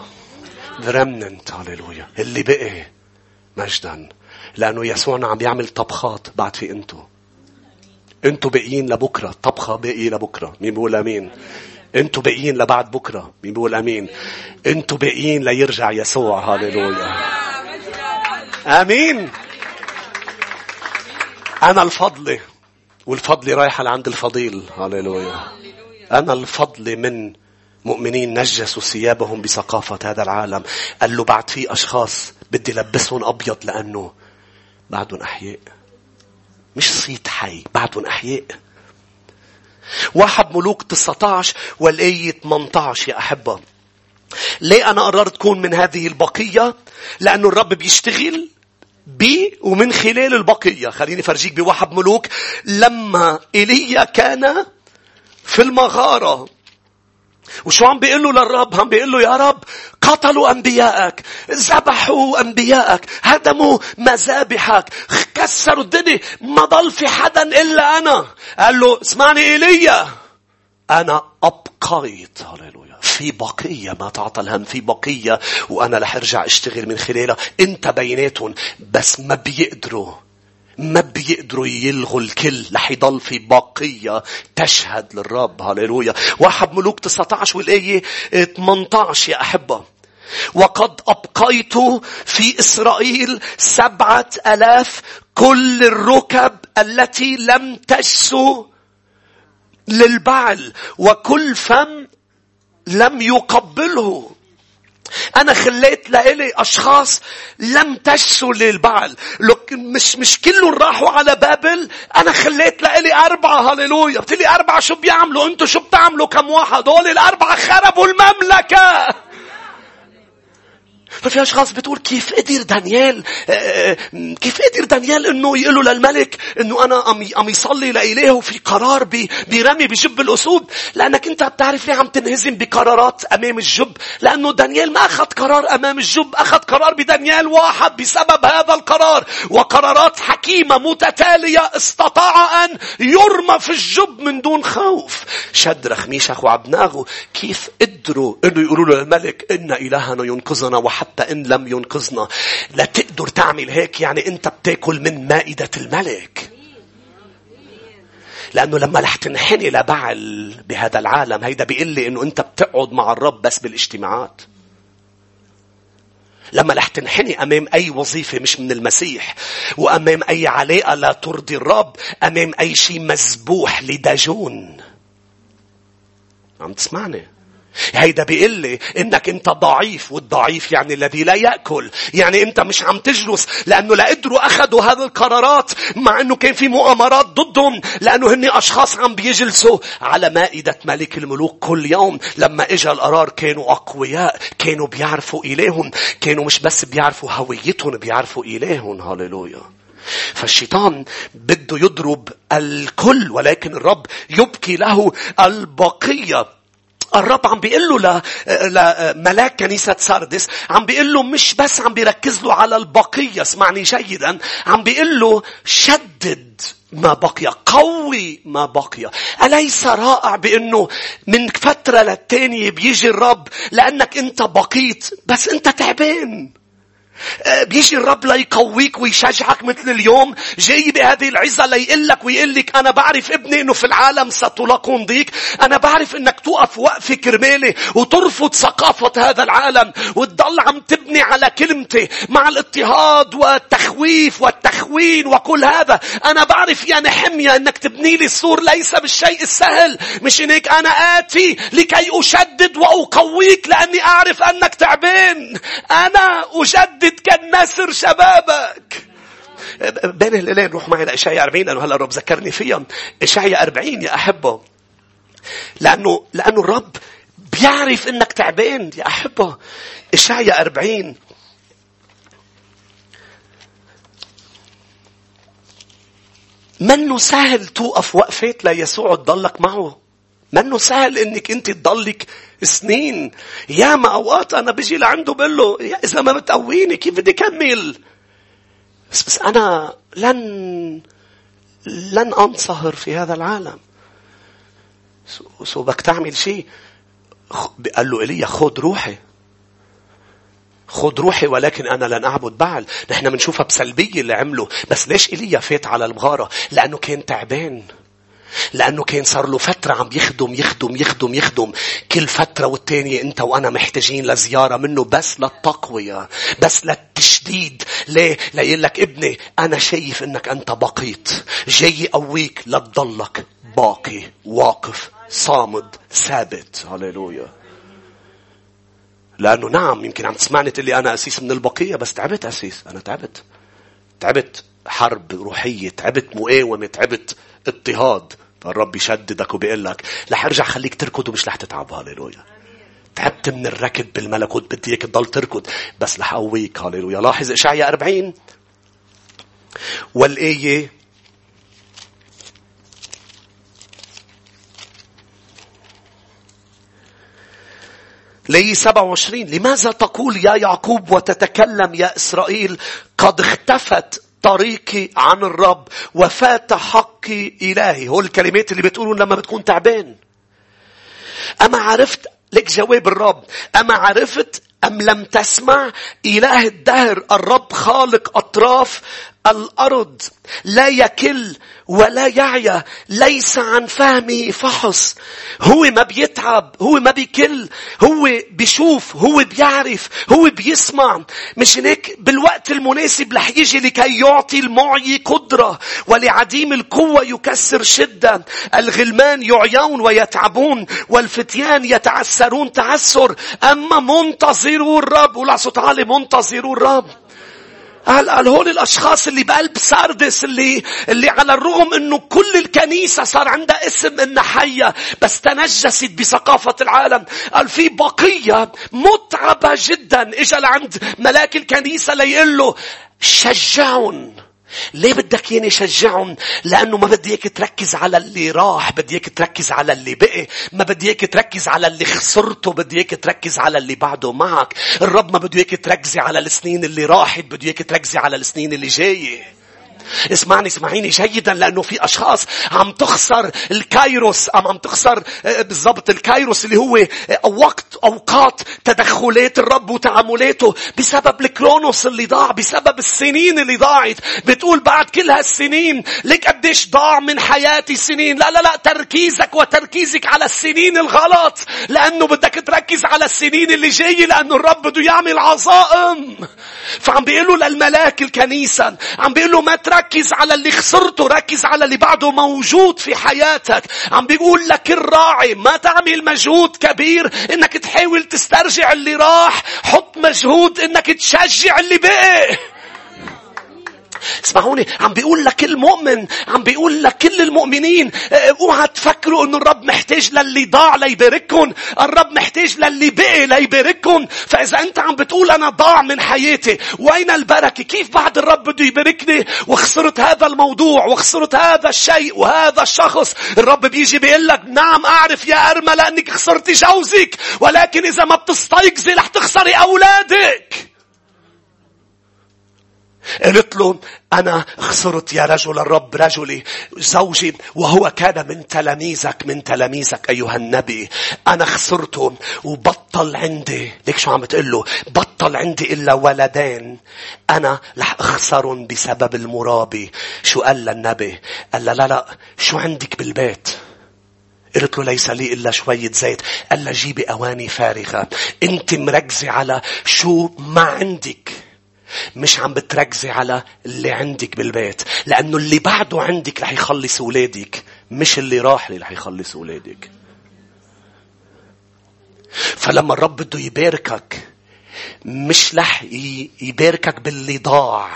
The remnant. هاليلويا اللي بقي مجدا. لأنه يسوعنا عم يعمل طبخات بعد في أنتو. أنتو باقيين لبكرة. طبخة باقي لبكرة. مين بيقول أمين؟ أنتوا باقيين لبعد بكرة مين بيقول آمين. أنتوا باقيين ليرجع يسوع هاليلويا آمين. أنا الفضل والفضل رايحة لعند الفضيل هاليلويا أنا الفضل من مؤمنين نجسوا ثيابهم بثقافة هذا العالم. قال له بعد في أشخاص بدي لبسهم أبيض لأنه بعدهم أحياء. مش صيت حي بعدهم أحياء. واحد ملوك 19 والآية 18 يا أحبة. ليه أنا قررت كون من هذه البقية؟ لأنه الرب بيشتغل بي ومن خلال البقية. خليني فرجيك بواحد ملوك. لما إيليا كان في المغارة وشو عم بيقول له للرب؟ عم بيقول له يا رب قتلوا أنبيائك ذبحوا أنبيائك هدموا مذابحك كسروا الدنيا ما ضل في حدا إلا أنا. قال له اسمعني إيليا. أنا أبقيت هللويا. في بقية ما تعطى الهم في بقية وأنا رح أرجع أشتغل من خلالها. أنت بيناتهم بس ما بيقدروا. ما بيقدروا يلغوا الكل رح يضل في بقية تشهد للرب. هللويا. واحد ملوك 19 والآية 18 يا أحبة. وقد أبقيت في إسرائيل سبعة ألاف كل الركب التي لم تشسو للبعل وكل فم لم يقبله. أنا خليت لإلي أشخاص لم تجسوا للبعل. مش مش كلهم راحوا على بابل. أنا خليت لإلي أربعة هللويا. بتقولي أربعة شو بيعملوا؟ أنتوا شو بتعملوا كم واحد؟ دول الأربعة خربوا المملكة. ففي اشخاص بتقول كيف قدر دانيال آه، آه، كيف قدر دانيال إنه يقول له للملك إنه أنا عم يصلي لإلهه في قرار برمي بجب الأسود؟ لأنك أنت بتعرف ليه عم تنهزم بقرارات أمام الجب؟ لأنه دانيال ما أخذ قرار أمام الجب أخذ قرار بدانيال واحد بسبب هذا القرار. وقرارات حكيمة متتالية استطاع أن يرمى في الجب من دون خوف. شدرخ ميشخ وعبناغو كيف قدروا إنه يقولوا له للملك إن إلهنا ينقذنا وحتى حتى إن لم ينقذنا. لا تقدر تعمل هيك يعني أنت بتاكل من مائدة الملك. لأنه لما رح تنحني لبعل بهذا العالم هيدا بيقول لي إنه أنت بتقعد مع الرب بس بالاجتماعات. لما رح تنحني أمام أي وظيفة مش من المسيح وأمام أي علاقة لا ترضي الرب أمام أي شيء مذبوح لدجون عم تسمعني؟ هيدا بيقول لي إنك أنت ضعيف والضعيف يعني الذي لا يأكل. يعني أنت مش عم تجلس لأنه لا قدروا أخذوا هذه القرارات مع أنه كان في مؤامرات ضدهم لأنه هن أشخاص عم بيجلسوا. على مائدة ملك الملوك كل يوم لما اجى القرار كانوا أقوياء كانوا بيعرفوا إلههم كانوا مش بس بيعرفوا هويتهم بيعرفوا إلههم. هاليلويا فالشيطان بده يضرب الكل ولكن الرب يبكي له البقية. الرب عم بيقول له لملاك كنيسة ساردس عم بيقول له مش بس عم بيركز له على البقية اسمعني جيدا عم بيقول له شدد ما بقي قوي ما بقي. أليس رائع بأنه من فترة للتانية بيجي الرب لأنك أنت بقيت بس أنت تعبان؟ بيجي الرب ليقويك ويشجعك مثل اليوم جاي بهذه العزة ليقول لك ويقول لك أنا بعرف ابني إنه في العالم ستلاقون ضيق أنا بعرف إنك توقف وقفة كرمالي وترفض ثقافة هذا العالم وتضل عم تبني على كلمتي مع الاضطهاد والتخويف والتخوين وكل هذا. أنا بعرف يا نحمية إنك تبني لي السور ليس بالشيء السهل مش هيك؟ أنا آتي لكي أشدد وأقويك لأني أعرف أنك تعبان. أنا أجدد كالنسر شبابك. بين الهلالين روح معي لإشعيا 40 لأنه هلا الرب ذكرني فيها إشعيا 40 يا أحبة. لأنه لأنه الرب بيعرف إنك تعبان يا أحبة. إشعيا 40 منه سهل توقف وقفة ليسوع تضلك معه. منه سهل إنك أنت تضلك سنين ياما أوقات أنا بيجي لعنده بقول له يا إذا ما بتقويني كيف بدي أكمل بس بس أنا لن لن أنصهر في هذا العالم سو بدك تعمل شيء قال له ايليا خذ روحي خذ روحي ولكن أنا لن أعبد بعل. نحن بنشوفها بسلبية اللي عمله. بس ليش إيليا فات على المغارة؟ لأنه كان تعبان. لأنه كان صار له فترة عم يخدم يخدم يخدم يخدم. كل فترة والتانية أنت وأنا محتاجين لزيارة منه بس للتقوية بس للتشديد. ليه؟ ليقول لك ابني أنا شايف أنك أنت بقيت. جاي يقويك لتضلك باقي واقف صامد ثابت. هللويا. لأنه نعم يمكن عم تسمعني تقول لي أنا أسيس من البقية بس تعبت أسيس. أنا تعبت. تعبت حرب روحية تعبت مقاومة تعبت اضطهاد. فالرب يشددك وبيقول لك رح ارجع خليك تركض ومش رح تتعب. هاليلويا تعبت من الركض بالملكوت بدي اياك تضل تركض. بس رح اقويك هاليلويا لاحظ اشعيا 40 والآية لي 27 لماذا تقول يا يعقوب وتتكلم يا إسرائيل؟ قد اختفت طريقي عن الرب وفات حقي إلهي. هو الكلمات اللي بتقولوا لما بتكون تعبان. أما عرفت لك جواب الرب. أما عرفت أم لم تسمع إله الدهر الرب خالق أطراف الأرض. لا يكل ولا يعيا ليس عن فهمه فحص. هو ما بيتعب هو ما بيكل هو بيشوف هو بيعرف هو بيسمع. مش هيك؟ بالوقت المناسب رح يجي لكي يعطي المعي قدرة ولعديم القوة يكسر شدة. الغلمان يعيون ويتعبون والفتيان يتعسرون تعسر. أما منتظر منتظرو الرب ولا صوت عالي منتظرو الرب. قال قال هول الأشخاص اللي بقلب ساردس اللي اللي على الرغم إنه كل الكنيسة صار عندها اسم إنها حية بس تنجست بثقافة العالم. قال في بقية متعبة جدا اجى لعند ملاك الكنيسة ليقول له شجعهم ليه بدك ياني شجعهم؟ لأنه ما بدي إياك تركز على اللي راح، بدي إياك تركز على اللي بقي، ما بدي إياك تركز على اللي خسرته، بدي إياك تركز على اللي بعده معك. الرب ما بده إياك تركزي على السنين اللي راحت، بده إياك تركزي على السنين اللي جاية. اسمعني اسمعيني جيدا لأنه في أشخاص عم تخسر الكايروس عم عم تخسر آه، بالضبط الكايروس اللي هو آه، وقت أوقات تدخلات الرب وتعاملاته بسبب الكرونوس اللي ضاع بسبب السنين اللي ضاعت. بتقول بعد كل هالسنين ليك قديش ضاع من حياتي سنين. لا لا لا تركيزك وتركيزك على السنين الغلط. لأنه بدك تركز على السنين اللي جاية لأنه الرب بده يعمل عظائم. فعم بيقولوا للملاك الكنيسة عم بيقولوا ما تركز ركز على اللي خسرته ركز على اللي بعده موجود في حياتك. عم بيقول لك الراعي ما تعمل مجهود كبير إنك تحاول تسترجع اللي راح حط مجهود إنك تشجع اللي بقي. اسمعوني عم بيقول لك المؤمن عم بيقول لك كل المؤمنين آه، اوعى تفكروا انه الرب محتاج للي ضاع ليبارككم الرب محتاج للي بقي ليبارككم فإذا أنت عم بتقول أنا ضاع من حياتي وين البركة؟ كيف بعد الرب بده يباركني؟ وخسرت هذا الموضوع وخسرت هذا الشيء وهذا الشخص. الرب بيجي بيقول لك نعم أعرف يا ارمى لانك خسرتي جوزك ولكن إذا ما بتستيقظي رح تخسري أولادك. قلت له أنا خسرت يا رجل الرب رجلي زوجي وهو كان من تلاميذك من تلاميذك أيها النبي. أنا خسرته وبطل عندي. ليك شو عم تقول له؟ بطل عندي إلا ولدين. أنا رح أخسرهم بسبب المرابي. شو قال للنبي؟ قال لا لا لا شو عندك بالبيت؟ قلت له ليس لي إلا شوية زيت. قال له جيبي أواني فارغة. أنت مركزة على شو ما عندك. مش عم بتركزي على اللي عندك بالبيت لأنه اللي بعده عندك رح يخلص أولادك مش اللي راح لي رح يخلص أولادك فلما الرب بده يباركك مش رح يباركك باللي ضاع.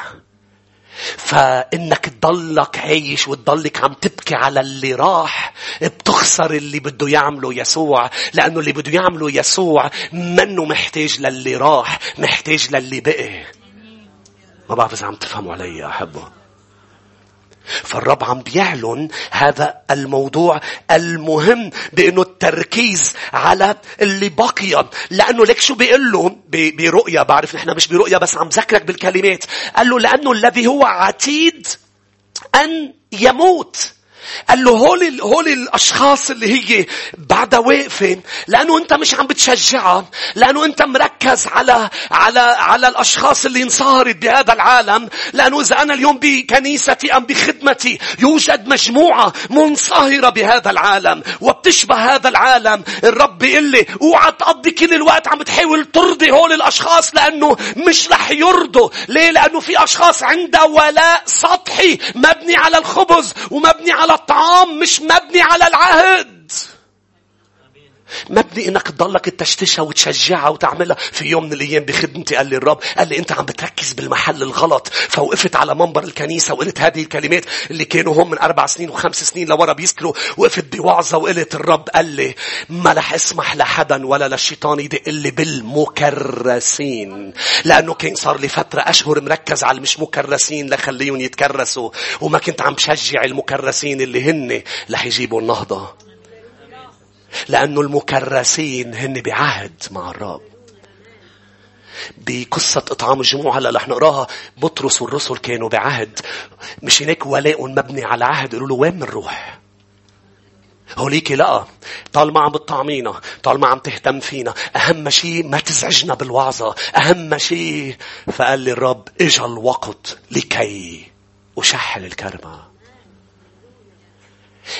فإنك تضلك عايش وتضلك عم تبكي على اللي راح بتخسر اللي بده يعمله يسوع لأنه اللي بده يعمله يسوع منه محتاج للي راح محتاج للي بقي. ما بعرف إذا عم تفهموا علي يا أحبه. فالرب عم بيعلن هذا الموضوع المهم بإنه التركيز على اللي بقي. لأنه لك شو بيقول له؟ برؤيا. بعرف نحن مش برؤيا بس عم ذكرك بالكلمات. قال له لأنه الذي هو عتيد أن يموت. قال له هول هول الأشخاص اللي هي بعدها واقفه لأنه أنت مش عم بتشجعها لأنه أنت مركز على على على الأشخاص اللي انصهرت بهذا العالم لأنه إذا أنا اليوم بكنيستي أم بخدمتي يوجد مجموعة منصهرة بهذا العالم وبتشبه هذا العالم. الرب بيقول لي أوعى تقضي كل الوقت عم تحاول ترضي هول الأشخاص لأنه مش رح يرضوا. ليه؟ لأنه في أشخاص عندها ولاء سطحي مبني على الخبز ومبني على الطعام مش مبني على العهد. مبني إنك تضلك تشتشها وتشجعها وتعملها في يوم من الأيام بخدمتي. قال لي الرب قال لي أنت عم بتركز بالمحل الغلط فوقفت على منبر الكنيسة وقلت هذه الكلمات اللي كانوا هم من أربع سنين وخمس سنين لورا بيذكروا وقفت بوعظة وقلت الرب قال لي ما رح اسمح لحدا ولا للشيطان يدق لي بالمكرسين لأنه كان صار لي فترة أشهر مركز على المش مكرسين لخليهم يتكرسوا. وما كنت عم شجع المكرسين اللي هن رح يجيبوا النهضة. لأنه المكرسين هن بعهد مع الرب. بقصة إطعام الجموع هلا رح نقراها بطرس والرسل كانوا بعهد. مش هناك ولاء مبني على عهد قالوا له وين بنروح؟ هوليك لا طالما عم بتطعمينا طالما عم تهتم فينا أهم شيء ما تزعجنا بالوعظة أهم شيء فقال لي الرب إجا الوقت لكي أشحل الكرمة.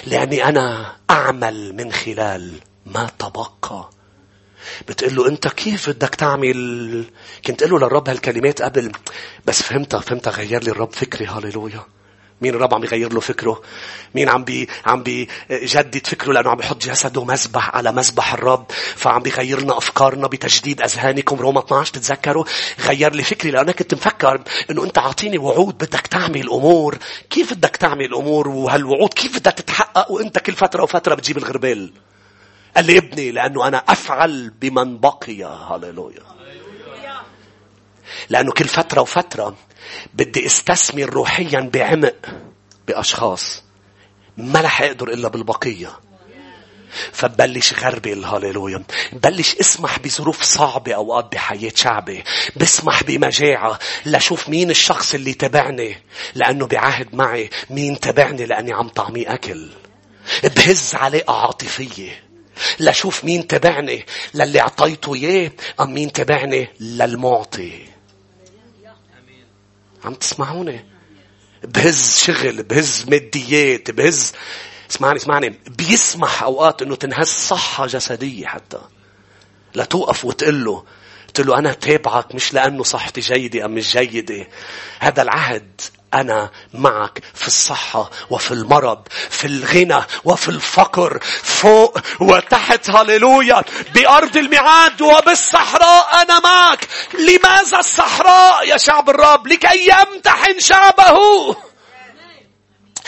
لأني أنا أعمل من خلال ما تبقى. بتقول له أنت كيف بدك تعمل؟ كنت قل له للرب هالكلمات قبل بس فهمتها فهمتها غير لي الرب فكري هاليلويا مين الرب عم يغير له فكره؟ مين عم بي عم بيجدد فكره لأنه عم بيحط جسده مذبح على مذبح الرب فعم بيغير لنا أفكارنا بتجديد أذهانكم. روما 12 تتذكروا؟ غير لي فكري لأنه كنت مفكر إنه أنت عاطيني وعود بدك تعمل أمور. كيف بدك تعمل أمور؟ وهالوعود كيف بدها تتحقق؟ وأنت كل فترة وفترة بتجيب الغربال. قال لي ابني لأنه أنا أفعل بمن بقي. هاليلويا لأنه كل فترة وفترة بدي استثمر روحيا بعمق بأشخاص ما رح أقدر إلا بالبقية. فبلش غربل هاليلويا بلش اسمح بظروف صعبة أوقات بحياة شعبي. بسمح بمجاعة لشوف مين الشخص اللي تبعني لأنه بعهد معي مين تبعني لأني عم طعمي أكل. بهز علاقة عاطفية لشوف مين تبعني للي أعطيته إياه أم مين تبعني للمعطي. عم تسمعوني؟ بهز شغل بهز ماديات بهز اسمعني اسمعني. بيسمح أوقات إنه تنهز صحة جسدية حتى. لتوقف وتقول له قلت له أنا تابعك مش لأنه صحتي جيدة أم مش جيدة. هذا العهد أنا معك في الصحة وفي المرض في الغنى وفي الفقر فوق وتحت هللويا بأرض الميعاد وبالصحراء أنا معك. لماذا الصحراء يا شعب الرب؟ لكي يمتحن شعبه.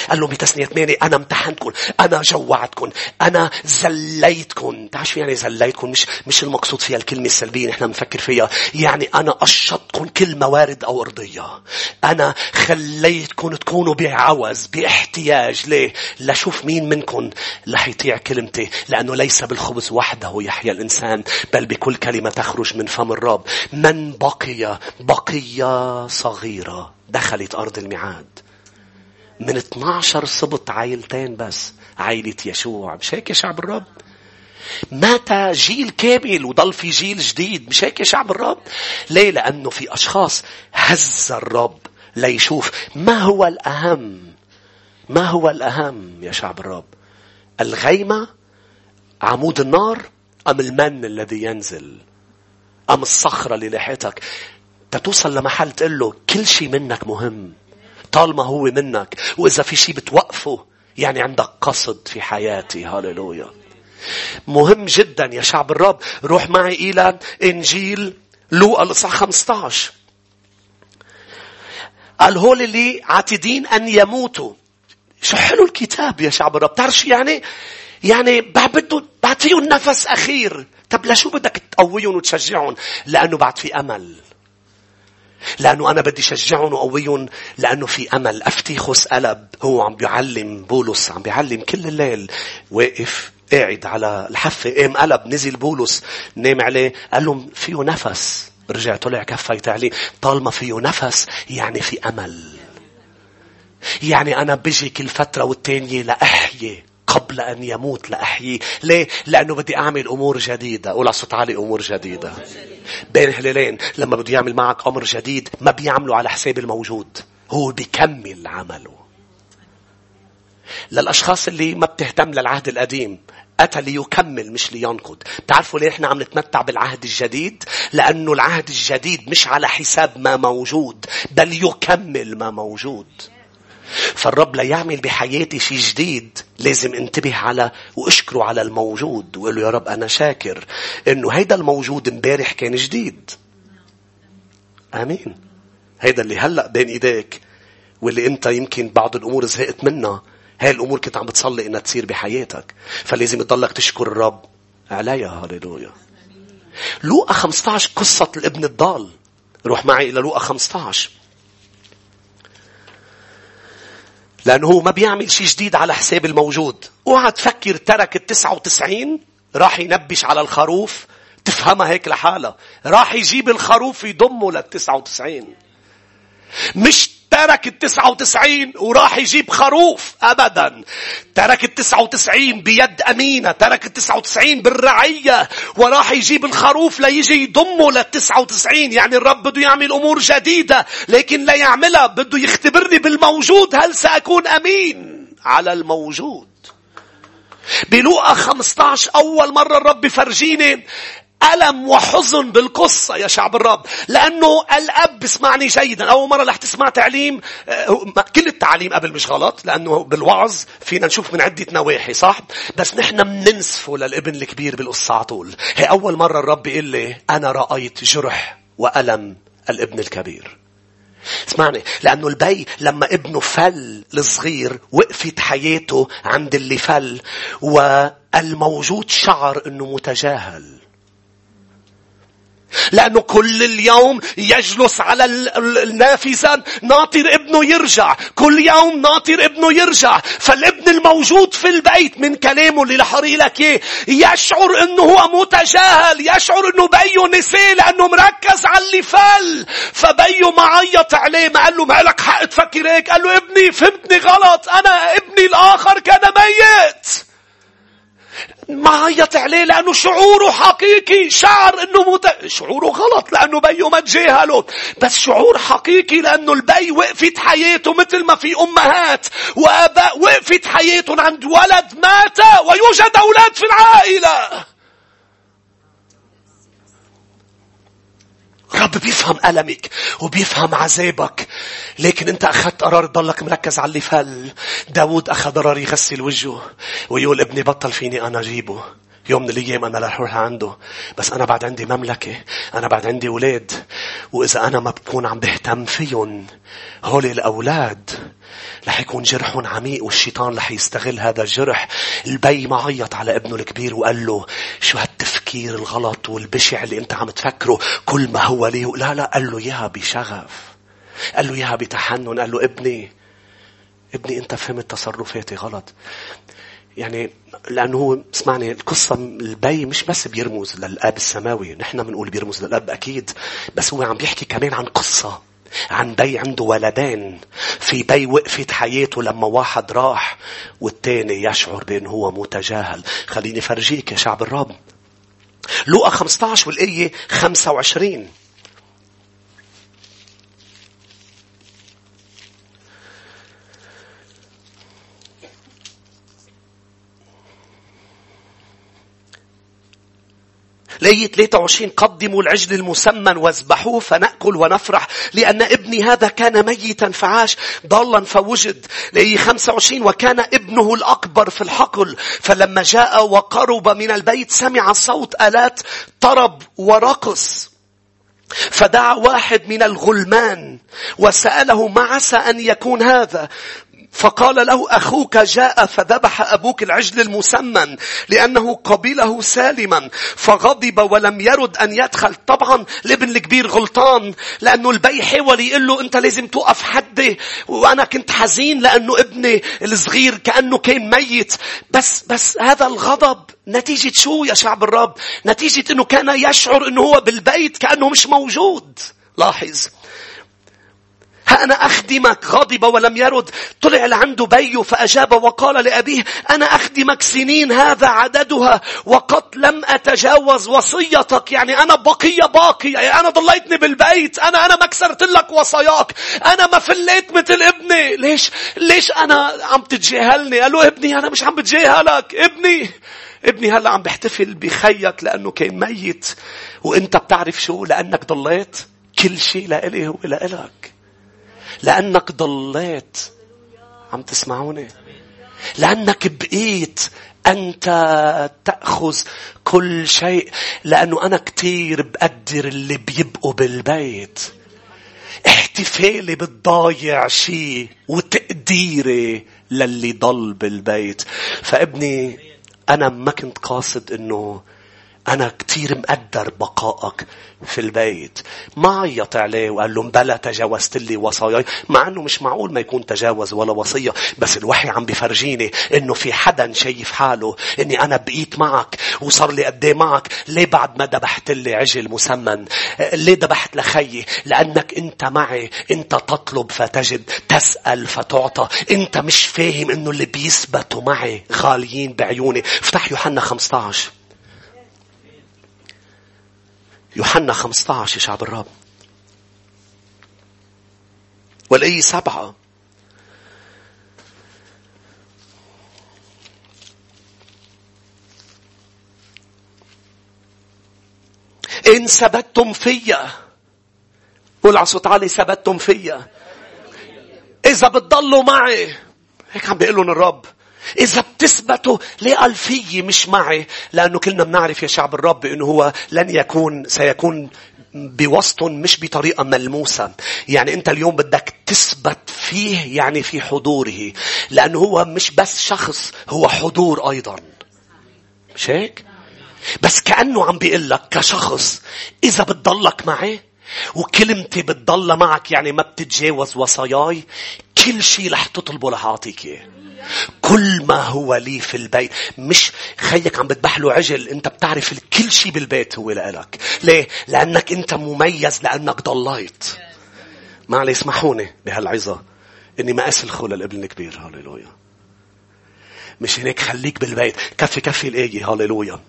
قال له بتسنية ثمانية أنا امتحنتكم أنا جوعتكم أنا زليتكم تعرف يعني زليتكم مش مش المقصود فيها الكلمة السلبية نحن بنفكر فيها. يعني أنا قشطتكم كل موارد أو أرضية. أنا خليتكم تكونوا بعوز باحتياج. ليه؟ لشوف مين منكم رح يطيع كلمتي. لأنه ليس بالخبز وحده يحيا الإنسان بل بكل كلمة تخرج من فم الرب. من بقي بقية صغيرة دخلت أرض الميعاد. من 12 سبط عائلتين بس عائلة يشوع. مش هيك يا شعب الرب؟ مات جيل كامل وضل في جيل جديد مش هيك يا شعب الرب؟ ليه؟ لأنه في أشخاص هز الرب ليشوف. ما هو الأهم؟ ما هو الأهم يا شعب الرب؟ الغيمة؟ عمود النار؟ أم المن الذي ينزل؟ أم الصخرة اللي لحيتك تتوصل لمحل تقول له كل شيء منك مهم. طالما هو منك وإذا في شيء بتوقفه يعني عندك قصد في حياتي. هاليلويا مهم جدا يا شعب الرب روح معي إلى إنجيل لوقا الإصحاح 15 قال هول اللي عاتدين أن يموتوا. شو حلو الكتاب يا شعب الرب. تعرف شو يعني؟ يعني بعد بده بعطيهم نفس أخير. طب لشو بدك تقويهم وتشجعهم؟ لأنه بعد في أمل. لأنه أنا بدي شجعهم وقويهم لأنه في أمل. أفتيخوس قلب هو عم بيعلم بولس عم بيعلم كل الليل. واقف قاعد على الحفة قام قلب نزل بولس نام عليه قال لهم فيه نفس. رجع طلع كفيت عليه. طالما فيه نفس يعني في أمل. يعني أنا بجي كل فترة والتانية لأحيي. قبل أن يموت لأحييه ليه؟ لأنه بدي أعمل أمور جديدة قول صوت عالي أمور جديدة بين هلالين لما بده يعمل معك أمر جديد ما بيعمله على حساب الموجود هو بيكمل عمله للأشخاص اللي ما بتهتم للعهد القديم أتى ليكمل مش لينقض. تعرفوا ليه إحنا عم نتمتع بالعهد الجديد؟ لأنه العهد الجديد مش على حساب ما موجود بل يكمل ما موجود. فالرب ليعمل بحياتي شيء جديد. لازم انتبه على واشكره على الموجود وقول له يا رب أنا شاكر إنه هيدا الموجود امبارح كان جديد. آمين. هيدا اللي هلأ بين إيديك واللي أنت يمكن بعض الأمور زهقت منها. هاي الأمور كنت عم بتصلي إنها تصير بحياتك. فلازم تضلك تشكر الرب. عليها. هاليلويا لوقا 15 قصة الابن الضال. روح معي إلى لوقا 15 لأنه هو ما بيعمل شيء جديد على حساب الموجود. اوعى تفكر ترك التسعة وتسعين راح ينبش على الخروف تفهمها هيك لحالها. راح يجيب الخروف يضمه للتسعة وتسعين. مش ترك التسعة وتسعين وراح يجيب خروف. أبدا. ترك التسعة وتسعين بيد أمينة. ترك التسعة وتسعين بالرعية. وراح يجيب الخروف ليجي يضمه للتسعة وتسعين. يعني الرب بده يعمل أمور جديدة لكن لا يعملها. بده يختبرني بالموجود. هل سأكون أمين على الموجود؟ بلوقا 15 أول مرة الرب فرجيني ألم وحزن بالقصة يا شعب الرب. لأنه الأب اسمعني جيدا. أول مرة رح تسمع تعليم آه، كل التعليم قبل مش غلط لأنه بالوعظ فينا نشوف من عدة نواحي صح؟ بس نحن بننسفه للابن الكبير بالقصة على طول. هي أول مرة الرب يقول لي أنا رأيت جرح وألم الابن الكبير. اسمعني لأنه البي لما ابنه فل الصغير وقفت حياته عند اللي فل والموجود شعر إنه متجاهل. لأنه كل اليوم يجلس على النافذة ناطر ابنه يرجع. كل يوم ناطر ابنه يرجع. فالابن الموجود في البيت من كلامه اللي رح لك إيه؟ يشعر إنه هو متجاهل. يشعر إنه بيه نسيه لأنه مركز على اللي فل. فبيه معيط عليه ما قال له ما لك حق تفكر هيك؟ قال له ابني فهمتني غلط. أنا ابني الآخر كان ميت. ما عيط عليه لأنه شعوره حقيقي. شعر أنه مت... شعوره غلط لأنه بيه ما تجاهله بس شعور حقيقي لأنه البي وقفت حياته مثل ما في أمهات وآباء وقفت حياتهم عند ولد مات ويوجد أولاد في العائلة. رب بيفهم ألمك وبيفهم عذابك. لكن أنت أخذت قرار تضلك مركز على اللي فل. داود أخذ قرار يغسل وجهه ويقول ابني بطل فيني أنا أجيبه. يوم من الأيام أنا رح أروح عنده. بس أنا بعد عندي مملكة. أنا بعد عندي أولاد وإذا أنا ما بكون عم بهتم فيهم هول الأولاد رح يكون جرحهم عميق والشيطان رح يستغل هذا الجرح. البي ما عيط على ابنه الكبير وقال له شو هالتفكير الغلط والبشع اللي انت عم تفكره كل ما هو لي لا لا قال له إياها بشغف. قال له إياها بتحنن قال له ابني ابني انت فهمت تصرفاتي غلط. يعني لأنه هو اسمعني القصة البي مش بس بيرمز للأب السماوي نحن بنقول بيرمز للأب أكيد بس هو عم بيحكي كمان عن قصة عن بي عنده ولدين. في بي وقفت حياته لما واحد راح والتاني يشعر بأنه هو متجاهل. خليني فرجيك يا شعب الرب لوقا 15 والآية 25 لية 23 قدموا العجل المسمن واذبحوه فنأكل ونفرح لأن ابني هذا كان ميتا فعاش ضالا فوجد. لية 25 وكان ابنه الأكبر في الحقل. فلما جاء وقرب من البيت سمع صوت آلات طرب ورقص. فدعا واحد من الغلمان وسأله ما عسى أن يكون هذا؟ فقال له أخوك جاء فذبح أبوك العجل المسمن لأنه قبله سالما. فغضب ولم يرد أن يدخل. طبعا الابن الكبير غلطان لأنه البي حاول يقول له أنت لازم توقف حدي. وأنا كنت حزين لأنه ابني الصغير كأنه كان ميت. بس بس هذا الغضب نتيجة شو يا شعب الرب؟ نتيجة أنه كان يشعر أنه هو بالبيت كأنه مش موجود. لاحظ. أنا أخدمك. غضب ولم يرد. طلع لعنده بيه فأجاب وقال لأبيه أنا أخدمك سنين هذا عددها وقد لم أتجاوز وصيتك. يعني أنا بقية باقية. يعني أنا ضليتني بالبيت. أنا أنا ما كسرت لك وصاياك. أنا ما فليت مثل ابني. ليش؟ ليش أنا عم تتجاهلني؟ قال له ابني أنا مش عم بتجاهلك. ابني ابني هلأ عم بحتفل بخيك لأنه كان ميت. وإنت بتعرف شو؟ لأنك ضليت. كل شيء لإلي هو لإلك. لأنك ضليت. عم تسمعوني؟ لأنك بقيت. أنت تأخذ كل شيء. لأنه أنا كتير بقدر اللي بيبقوا بالبيت. احتفالي بتضايع شيء وتقديري للي ضل بالبيت. فابني أنا ما كنت قاصد أنه أنا كتير مقدر بقائك في البيت. ما عيط عليه وقال له بلا تجاوزت لي وصاياي. مع أنه مش معقول ما يكون تجاوز ولا وصية. بس الوحي عم بفرجيني أنه في حدا شايف حاله أني أنا بقيت معك وصار لي قد إيه معك. ليه بعد ما ذبحت لي عجل مسمن؟ ليه ذبحت لخيي؟ لأنك أنت معي. أنت تطلب فتجد. تسأل فتعطى. أنت مش فاهم أنه اللي بيثبتوا معي غاليين بعيوني. افتح يوحنا 15. يوحنا 15 يا شعب الرب. والأي سبعة. إن ثبتتم فيا. قول على صوت عالي ثبتتم فيا. إذا بتضلوا معي. هيك عم بيقول لهم الرب. إذا بتثبتوا فيي مش معي لأنه كلنا بنعرف يا شعب الرب إنه هو لن يكون سيكون بوسطهم مش بطريقة ملموسة يعني أنت اليوم بدك تثبت فيه يعني في حضوره لأنه هو مش بس شخص هو حضور أيضا مش هيك؟ بس كأنه عم بيقول لك كشخص إذا بتضلك معي وكلمتي بتضل معك يعني ما بتتجاوز وصاياي كل شيء رح تطلبه رح أعطيك إياه. كل ما هو لي في البيت. مش خيك عم بتبح له عجل انت بتعرف كل شيء بالبيت هو لك ليه؟ لأنك انت مميز لأنك ضليت. معلي اسمحوني بهالعظة إني ما أسلخه للابن الكبير. هاليلويا مش هيك؟ خليك بالبيت. كفي كفي الآية. هاليلويا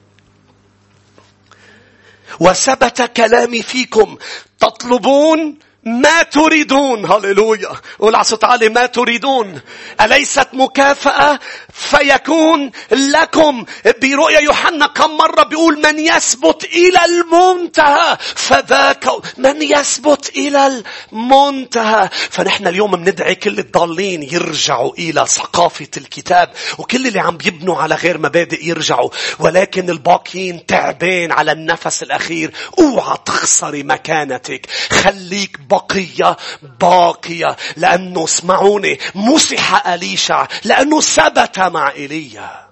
وثبت كلامي فيكم. تطلبون ما تريدون؟ هللويا. قول على صوت ما تريدون؟ أليست مكافأة؟ فيكون لكم. برؤيا يوحنا كم مرة بيقول من يثبت إلى المنتهى فذاك من يثبت إلى المنتهى. فنحن اليوم بندعي كل الضالين يرجعوا إلى ثقافة الكتاب وكل اللي عم بيبنوا على غير مبادئ يرجعوا. ولكن الباقيين تعبين على النفس الأخير. أوعى تخسري مكانتك. خليك بقية باقية. لأنه اسمعوني مسح أليشع لأنه ثبت مع إيليا.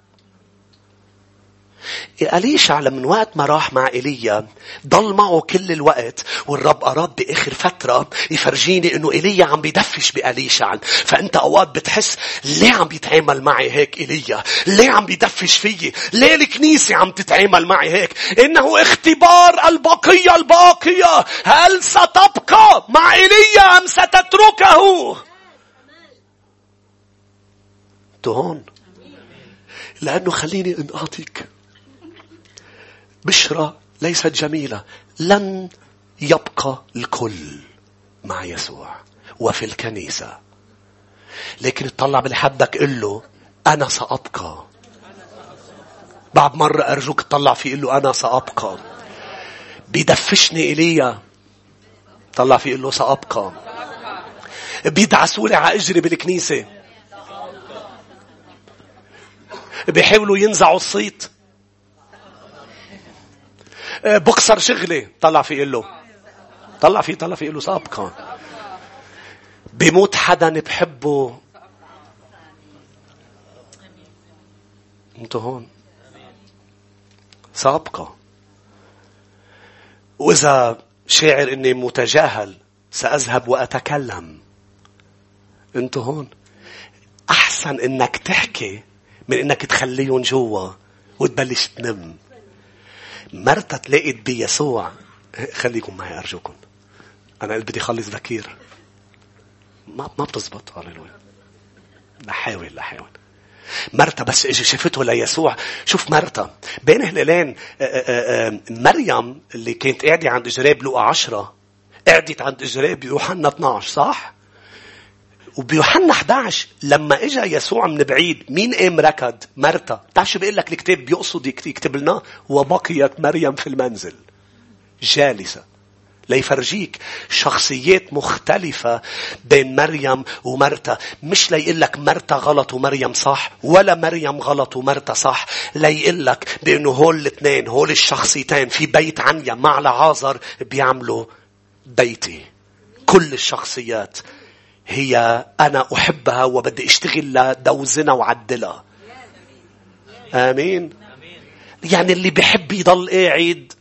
أليشع من وقت ما راح مع إيليا؟ ضل معه كل الوقت والرب أراد بآخر فترة يفرجيني إنه إيليا عم بيدفش بأليشع. فأنت أوقات بتحس ليه عم بيتعامل معي هيك إيليا؟ ليه عم بيدفش فيي؟ ليه الكنيسة عم تتعامل معي هيك؟ إنه اختبار البقية الباقية. هل ستبقى مع إيليا أم ستتركه؟ هون لأنه خليني أن أعطيك بشرى ليست جميلة. لن يبقى الكل مع يسوع وفي الكنيسة. لكن اطلع بالحدك قل له أنا سأبقى. بعد مرة أرجوك تطلع فيه قل له أنا سأبقى. بيدفشني إيليا. طلع فيه قل له سأبقى. بيدعسوا لي على أجري بالكنيسة. بيحاولوا ينزعوا الصيت. بكسر شغلي. طلع في له طلع فيه طلع فيه له سابقا. بموت حدا بحبه. أنتوا هون. سابقة وإذا شاعر إني متجاهل سأذهب وأتكلم. أنتوا هون. أحسن إنك تحكي من إنك تخليهم جوا وتبلش تنم. مرتا تلاقت بيسوع خليكم معي أرجوكم. أنا بدي أخلص بكير ما ما بتزبط. هاليلويا لحاول لحاول مرتا بس إجي شافته ليسوع. شوف مرتا بين هلالين مريم اللي كانت قاعدة عند إجراب لقى عشرة قعدت عند إجراب يوحنا 12 صح؟ وبيوحنا 11 لما اجى يسوع من بعيد مين قام ركض؟ مرتا بتعرف شو بيقول لك الكتاب؟ بيقصد يكتب لنا وبقيت مريم في المنزل. جالسة. ليفرجيك شخصيات مختلفة بين مريم ومرتا مش ليقول لك مرتا غلط ومريم صح ولا مريم غلط ومرتا صح. ليقول لك بأنه هول الاثنين هول الشخصيتين. في بيت عنيا مع لعازر بيعملوا بيتي. كل الشخصيات. هي أنا أحبها وبدي أشتغل لدوزنها وعدلها. آمين. يعني اللي بحب يضل قاعد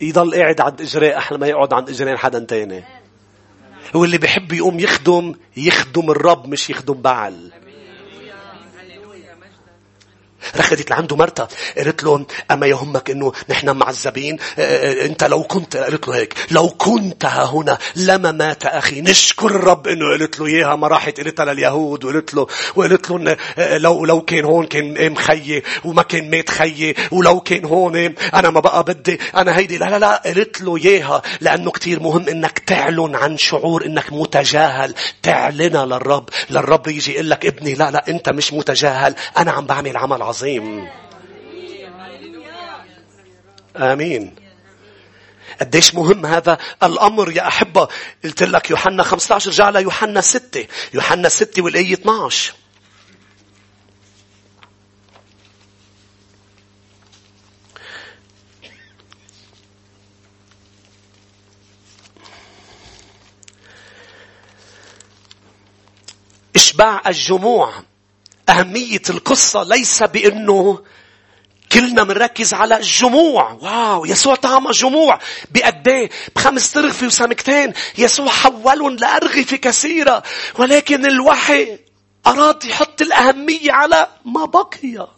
يضل قاعد عند إجراء أحلى ما يقعد عند إجراء حدا تاني. واللي بحب يقوم يخدم يخدم الرب مش يخدم بعل رخدت لعنده مرتا قالت له أما يهمك أنه نحن معذبين؟ أنت لو كنت قالت له هيك لو كنت ها هنا لما مات أخي نشكر الرب أنه قالت له إياها ما راحت قالتها لليهود وقالت له وقالت له لو لو كان هون كان قام خيي وما كان مات خيي ولو كان هون أنا ما بقى بدي أنا هيدي لا لا لا قالت له إياها لأنه كتير مهم أنك تعلن عن شعور أنك متجاهل تعلنها للرب للرب يجي يقول لك ابني لا لا أنت مش متجاهل أنا عم بعمل عمل عظيم. عظيم. آمين. قديش مهم هذا الأمر يا أحبة. قلت لك يوحنا 15 رجع ليوحنا 6 يوحنا 6 والآية 12 إشباع الجموع. أهمية القصة ليس بأنه كلنا منركز على الجموع. واو يسوع طعم جموع. بقديه بخمس ترغفة وسمكتين. يسوع حولهم لأرغفة كثيرة. ولكن الوحي أراد يحط الأهمية على ما بقي.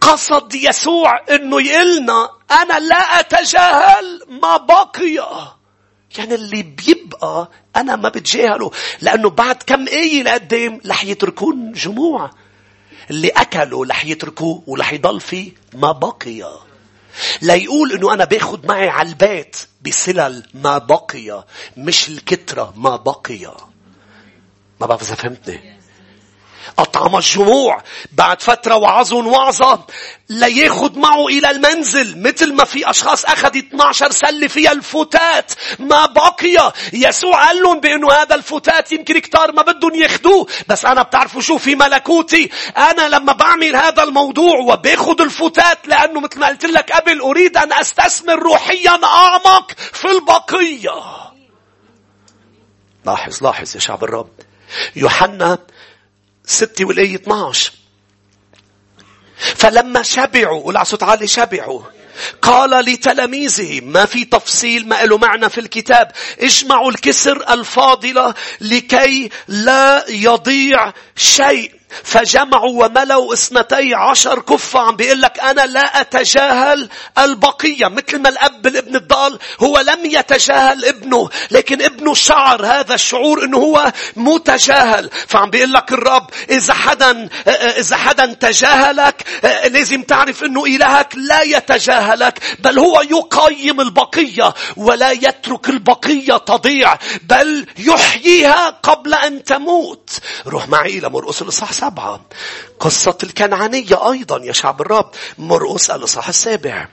قصد يسوع إنه يقلنا أنا لا أتجاهل ما بقي. يعني اللي بيبقى أنا ما بتجاهله. لأنه بعد كم آية لقدام رح يتركون جموع. اللي أكلوا رح يتركوه ورح يضل فيه ما بقي. لا يقول إنه أنا باخد معي على البيت بسلل ما بقي مش الكترة ما بقي. ما بعرف إذا فهمتني. أطعم الجموع. بعد فترة وعظهم وعظة لياخد معه إلى المنزل. مثل ما في أشخاص أخذ 12 سلة فيها الفتات. ما بقي. يسوع قال لهم بأنه هذا الفتات يمكن كتار ما بدهم ياخدوه. بس أنا بتعرفوا شو في ملكوتي. أنا لما بعمل هذا الموضوع وباخد الفتات لأنه مثل ما قلت لك قبل أريد أن أستثمر روحيا أعمق في البقية. لاحظ لاحظ يا شعب الرب. يوحنا ستة والآية 12 فلما شبعوا قول صوت عالي شبعوا قال لتلاميذه ما في تفصيل ما له معنى في الكتاب اجمعوا الكسر الفاضلة لكي لا يضيع شيء. فجمعوا وملوا اثنتي عشر كفة. عم بيقول لك أنا لا أتجاهل البقية مثل ما الأب الابن الضال هو لم يتجاهل ابنه لكن ابنه شعر هذا الشعور أنه هو متجاهل. فعم بيقول لك الرب إذا حدا إذا حدا تجاهلك لازم تعرف أنه إلهك لا يتجاهلك بل هو يقيم البقية ولا يترك البقية تضيع بل يحييها قبل أن تموت. روح معي إلى مرقس الإصحاح سبعة قصة الكنعانية أيضا يا شعب الرب مرقس الإصحاح السابع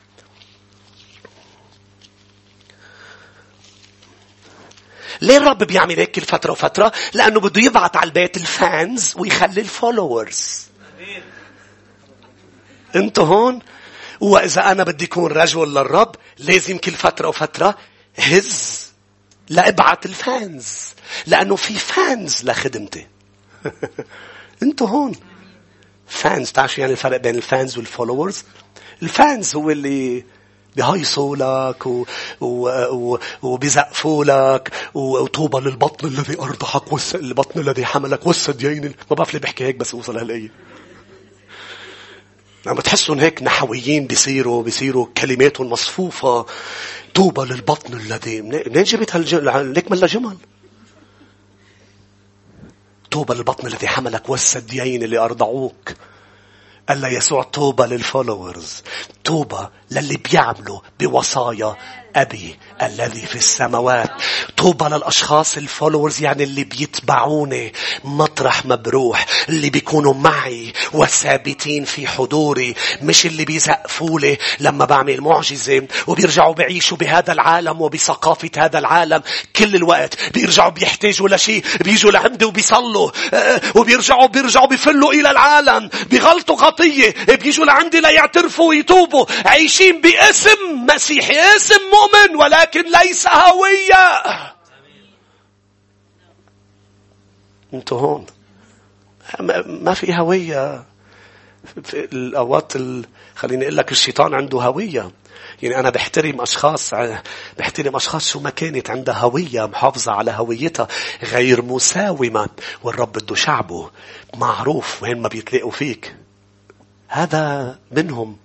ليه الرب بيعمل هيك كل فترة وفترة؟ لأنه بده يبعث على البيت ال fans ويخلي ال followers. أنتوا هون؟ وإذا أنا بدي أكون رجل للرب لازم كل فترة وفترة هز لأبعت ال fans. لأنه في fans لخدمتي. أنتوا هون. fans تعرف يعني الفرق بين ال fans وال followers ال fans هو اللي بيهيصوا لك و... و... و... وبيزقفوا لك وطوبى للبطن الذي أرضعك والس... البطن الذي حملك والثديين ما بعرف ليه بحكي هيك بس اوصل هالآية لما تحسوا هيك نحويين بيصيروا بيصيروا كلماتهم مصفوفة طوبى للبطن الذي منين جبت هالجمل ليك ملا جمل طوبى للبطن الذي حملك والثديين اللي أرضعوك. قال يسوع طوبى لل followers طوبى للي بيعملوا بوصايا أبي الذي في السماوات. طوبى للأشخاص ال followers يعني اللي بيتبعوني. مطرح ما بروح اللي بيكونوا معي وثابتين في حضوري. مش اللي بيزقفوا لي لما بعمل معجزة وبيرجعوا بيعيشوا بهذا العالم وبثقافة هذا العالم. كل الوقت بيرجعوا بيحتاجوا لشيء. بيجوا لعندي وبيصلوا. آه، وبيرجعوا بيرجعوا بيفلوا إلى العالم. بيغلطوا خطية بيجوا لعندي ليعترفوا ويتوبوا. عايشين باسم مسيحي اسم مؤمن. ولكن ليس هوية أنتوا هون. ما في هوية. في الأوقات ال... خليني أقول لك الشيطان عنده هوية. يعني أنا بحترم أشخاص بحترم أشخاص شو ما كانت عندها هوية محافظة على هويتها غير مساومة. والرب بده شعبه معروف وين ما بيتلاقوا فيك. هذا منهم.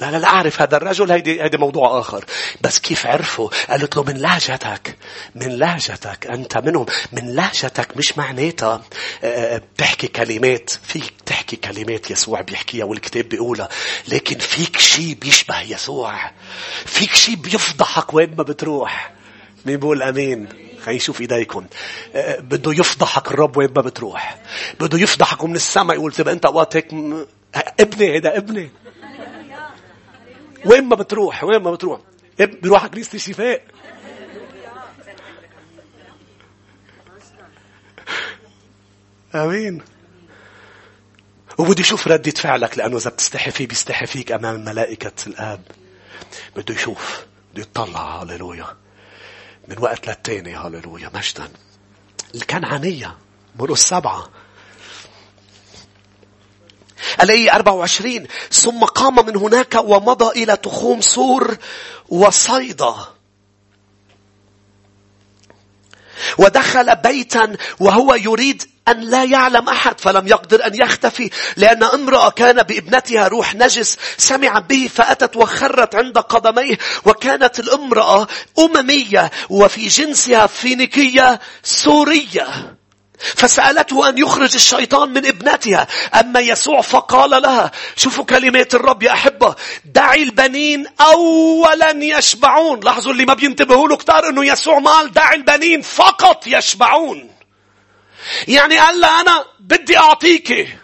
لا لا لا أعرف هذا الرجل هيدي هيدي موضوع آخر. بس كيف عرفوا؟ قالت له من لهجتك من لهجتك أنت منهم من لهجتك مش معناتها آه، آه، بتحكي كلمات فيك تحكي كلمات يسوع بيحكيها والكتاب بيقولها لكن فيك شيء بيشبه يسوع فيك شيء بيفضحك وين ما بتروح. مين بيقول أمين؟ خلينا نشوف إيديكم. آه، بده يفضحك الرب وين ما بتروح. بده يفضحك من السماء يقول تبقى أنت وقت هيك ابني هذا ابني. وين ما بتروح وين ما بتروح. بيروح على كنيسة الشفاء. آمين. وبده يشوف ردة فعلك لأنه إذا بتستحي فيه بيستحي فيك أمام ملائكة الآب. بده يشوف بده يطلع هاللويا من وقت للتاني هاللويا مجدا. الكنعانية مرقس سبعة الأي 24 ثم قام من هناك ومضى إلى تخوم سور وصيدا. ودخل بيتا وهو يريد أن لا يعلم أحد فلم يقدر أن يختفي لأن امرأة كان بابنتها روح نجس سمع به فأتت وخرت عند قدميه وكانت الامرأة أممية وفي جنسها فينيكية سورية. فسألته أن يخرج الشيطان من ابنتها. أما يسوع فقال لها شوفوا كلمات الرب يا أحبة دعي البنين أولا يشبعون. لاحظوا اللي ما بينتبهوا له كتار أنه يسوع مال دعي البنين فقط يشبعون. يعني قال لها أنا بدي أعطيك.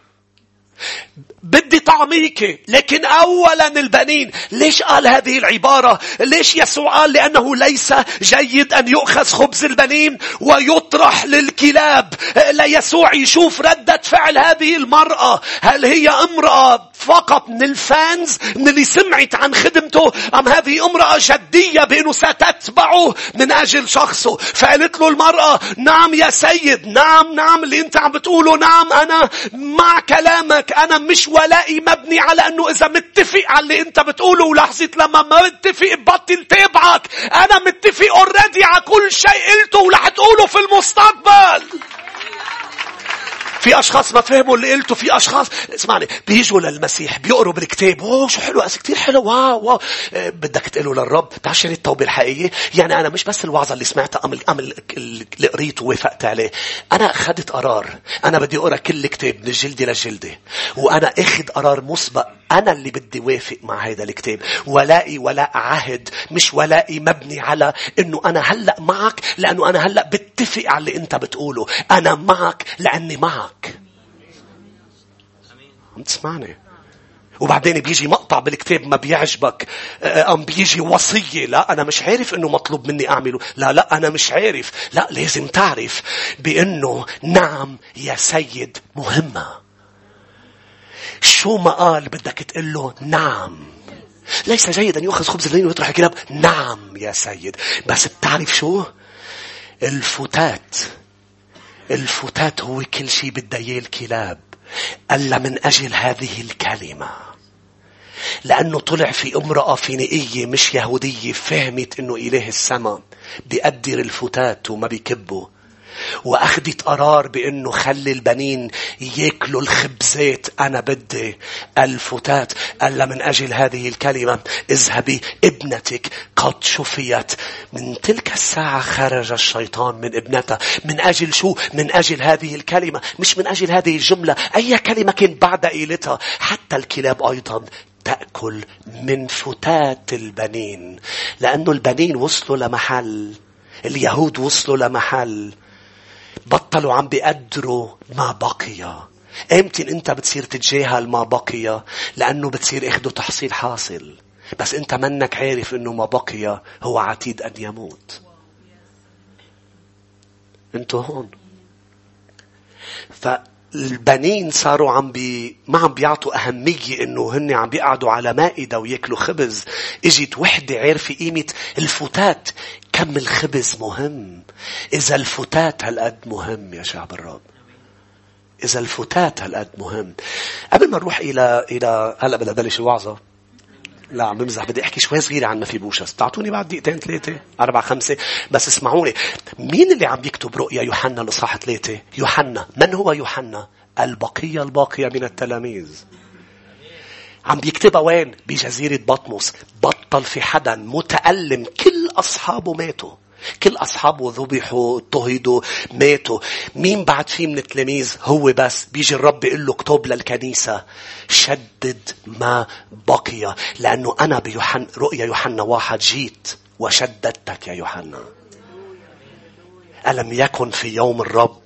بدي طعميك. لكن أولا البنين ليش قال هذه العبارة؟ ليش يسوع قال لأنه ليس جيد أن يؤخذ خبز البنين ويطرح للكلاب؟ ليسوع يشوف ردة فعل هذه المرأة. هل هي امرأة فقط من ال fans من اللي سمعت عن خدمته أم هذه امرأة جدية بأنه ستتبعه من أجل شخصه؟ فقالت له المرأة نعم يا سيد نعم نعم اللي أنت عم بتقوله نعم أنا مع كلامك أنا مش ولائي مبني على أنه إذا متفق على اللي أنت بتقوله ولحظة لما ما متفق ببطل تابعك أنا متفق already على كل شيء قلته ورح تقوله في المستقبل. في أشخاص ما فهموا اللي قلته في أشخاص اسمعني بيجوا للمسيح بيقروا بالكتاب أوه شو حلو أس كتير حلو واو واو. إيه بدك تقوله للرب تعال شريط التوبة الحقيقية. يعني أنا مش بس الوعظة اللي سمعتها أم أم اللي قريته ووافقت عليه. أنا أخذت قرار أنا بدي أقرأ كل كتاب من الجلدة للجلدة وأنا أخذ قرار مسبق أنا اللي بدي وافق مع هذا الكتاب. ولائي ولاء عهد مش ولائي مبني على أنه أنا هلأ معك لأنه أنا هلأ بتفق على اللي أنت بتقوله. أنا معك لأني معك. عم تسمعني؟ وبعدين بيجي مقطع بالكتاب ما بيعجبك. آه، أم بيجي وصية. لا أنا مش عارف أنه مطلوب مني أعمله. لا لا أنا مش عارف. لا لازم تعرف بأنه نعم يا سيد مهمة. شو ما قال بدك تقول له نعم. ليس جيد أن يؤخذ خبز الليل ويطرح الكلاب. نعم يا سيد. بس بتعرف شو؟ الفتات. الفتات هو كل شيء إياه الكلاب. ألا من أجل هذه الكلمة. لأنه طلع في امرأة فينيقية مش يهودية فهمت أنه إله السماء بيقدر الفتات وما بيكبه وأخذت قرار بأنه خلي البنين ياكلوا الخبزات. أنا بدي الفتات ألا من أجل هذه الكلمة اذهبي ابنتك قد شفيت. من تلك الساعة خرج الشيطان من ابنتها من أجل شو؟ من أجل هذه الكلمة. مش من أجل هذه الجملة أي كلمة كان بعد قيلتها حتى الكلاب أيضا تأكل من فتات البنين. لأنه البنين وصلوا لمحل اليهود وصلوا لمحل. بطلوا عم بيقدروا ما بقي. إمتى انت بتصير تتجاهل ما بقي؟ لأنه بتصير اخده تحصيل حاصل. بس انت منك عارف انه ما بقي هو عتيد أن يموت. أنتوا هون. فالبنين صاروا عم بي ما عم بيعطوا أهمية إنه هن عم بيقعدوا على مائدة وياكلوا خبز. إجت وحدة عارفة قيمة الفتات. كم الخبز مهم. إذا الفتات هالقد مهم يا شعب الرب. إذا الفتات هالقد مهم. قبل ما نروح إلى إلى هلا بدي أبلش الوعظة. لا عم بمزح. بدي أحكي شوي صغيرة عن ما في بوشس تعطوني بعد دقيقتين ثلاثة؟ أربعة خمسة؟ بس اسمعوني مين اللي عم يكتب رؤيا يوحنا الإصحاح ثلاثة؟ يوحنا. من هو يوحنا؟ البقية الباقية من التلاميذ. عم بيكتبها وين؟ بجزيرة بطمس. بطل في حدا متألم. كل أصحابه ماتوا. كل أصحابه ذبحوا اضطهدوا ماتوا مين بعد فيه من التلاميذ هو بس بيجي الرب بيقول له اكتب للكنيسة شدد ما بقي لأنه أنا بيوحنا رؤيا يوحنا واحد جيت وشددتك يا يوحنا ألم يكن في يوم الرب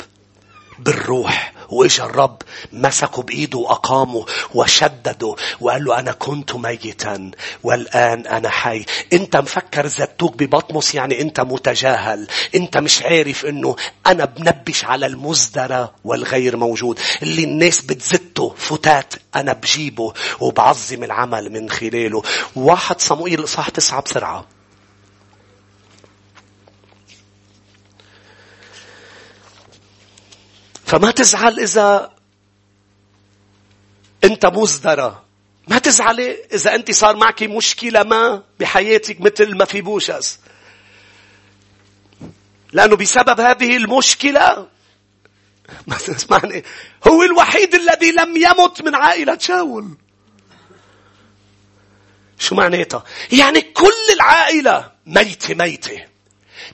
بالروح وإجا الرب مسكه بإيده وأقامه وشدده وقال له أنا كنت ميتا والآن أنا حي. أنت مفكر زتوك ببطمس يعني أنت متجاهل. أنت مش عارف أنه أنا بنبش على المزدرى والغير موجود. اللي الناس بتزته فتات أنا بجيبه وبعظم العمل من خلاله. واحد صموئيل صح تسعة بسرعة. فما تزعل إذا أنت مزدرى ما تزعلي إذا أنت صار معك مشكلة ما بحياتك مثل ما في بوشس لأنه بسبب هذه المشكلة ما تسمعني. هو الوحيد الذي لم يمت من عائلة شاول. شو معناتها؟ يعني كل العائلة ميتة ميتة.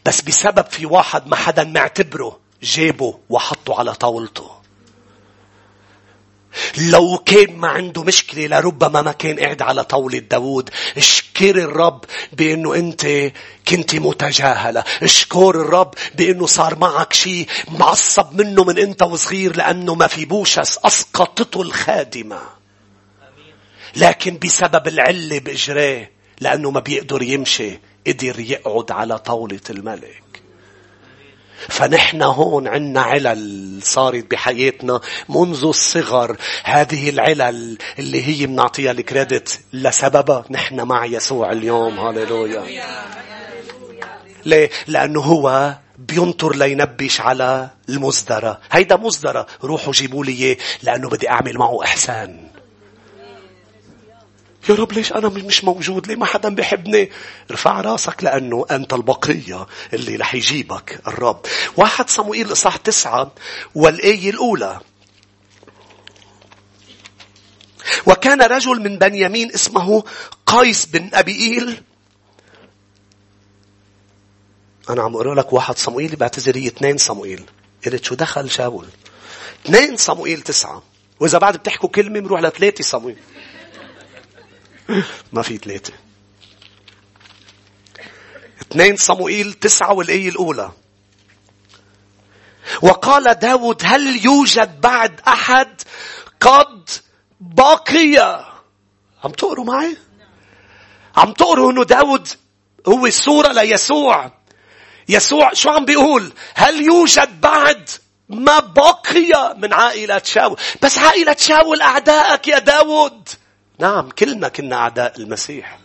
بس بسبب في واحد ما حدا معتبره. جابه وحطه على طاولته. لو كان ما عنده مشكلة لربما ما كان قاعد على طاولة داود اشكر الرب بأنه أنت كنت متجاهلة. اشكر الرب بأنه صار معك شيء معصب منه من أنت وصغير لأنه ما في بوشس أسقطته الخادمة. لكن بسبب العلة بإجراه لأنه ما بيقدر يمشي قدر يقعد على طاولة الملك. فنحن هون عنا علل صارت بحياتنا منذ الصغر. هذه العلل اللي هي بنعطيها الكريدت لسببها. نحن مع يسوع اليوم. هاليلويا ليه؟ لأنه هو بينطر لينبش على المصدرة هيدا مصدرة روحوا جيبوا لي لأنه بدي أعمل معه إحسان. يا رب ليش أنا مش موجود؟ ليه ما حدا بيحبني؟ ارفع راسك لأنه أنت البقية اللي رح يجيبك الرب. واحد صموئيل إصحاح تسعة والآية الأولى. وكان رجل من بنيامين اسمه قيس بن أبيئيل أنا عم أقرأ لك واحد صموئيل بعتذر هي اثنين صموئيل. قلت شو دخل شاول؟ اثنين صموئيل تسعة. وإذا بعد بتحكوا كلمة بنروح لثلاثة صموئيل. ما في ثلاثة. اثنين صموئيل تسعة والآية الأولى. وقال داود هل يوجد بعد أحد قد بقي؟ عم تقروا معي؟ عم تقروا إنه داود هو صورة ليسوع. يسوع شو عم بيقول؟ هل يوجد بعد ما بقي من عائلة شاول؟ بس عائلة شاول أعدائك يا داود. نعم كلنا كنا أعداء المسيح.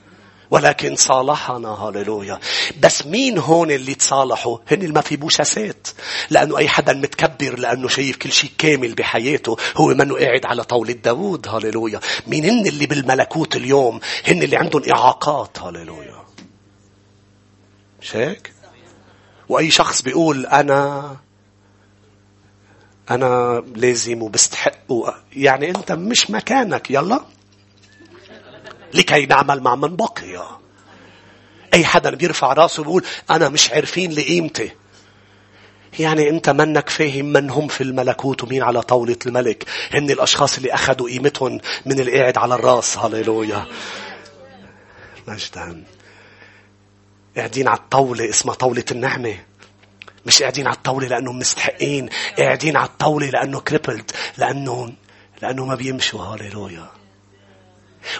ولكن صالحنا هاليلويا بس مين هون اللي تصالحوا؟ هن اللي ما في بوشاسات لأنه أي حدا متكبر لأنه شايف كل شيء كامل بحياته هو منه قاعد على طاولة داوود. هاليلويا مين هن اللي بالملكوت اليوم؟ هن اللي عندهم إعاقات. هاليلويا مش هيك؟ وأي شخص بيقول أنا أنا لازم وبستحق يعني أنت مش مكانك. يلا. لكي نعمل مع من بقي. أي حدا بيرفع راسه ويقول أنا مش عارفين لقيمتي. يعني أنت منك فاهم من هم في الملكوت ومين على طاولة الملك. هن الأشخاص اللي أخذوا قيمتهم من القاعد على الراس. هاليلويا مجدا قاعدين على الطاولة اسمها طاولة النعمة. مش قاعدين على الطاولة لأنهم مستحقين. قاعدين على الطاولة لأنه كريبلد لأنه لأنه ما بيمشوا. هاليلويا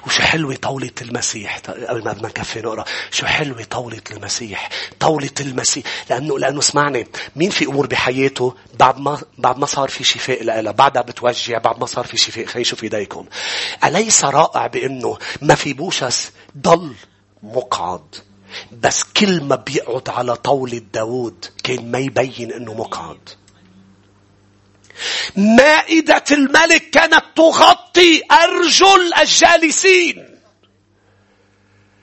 وشو حلوة طاولة المسيح. قبل ما بدنا نكفي نقرأ شو حلوة طاولة المسيح. طاولة المسيح لأنه لأنه اسمعني مين في أمور بحياته بعد ما بعد ما صار في شفاء لها بعدها بتوجع بعد ما صار في شفاء خيشوا في إيديكم. أليس رائع بأنه ما في بوشس ضل مقعد؟ بس كل ما بيقعد على طاولة داود كان ما يبين إنه مقعد. مائدة الملك كانت تغطي أرجل الجالسين.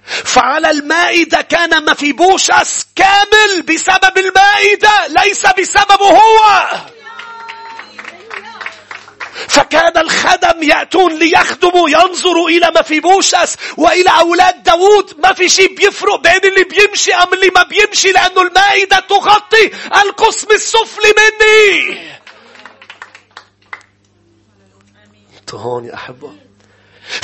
فعلى المائدة كان ما في بوشس كامل بسبب المائدة ليس بسببه هو. فكان الخدم يأتون ليخدموا ينظروا إلى ما في بوشس وإلى أولاد داود ما في شيء بيفرق بين اللي بيمشي أم اللي ما بيمشي لأنه المائدة تغطي القسم السفلي مني. هون يا أحبة.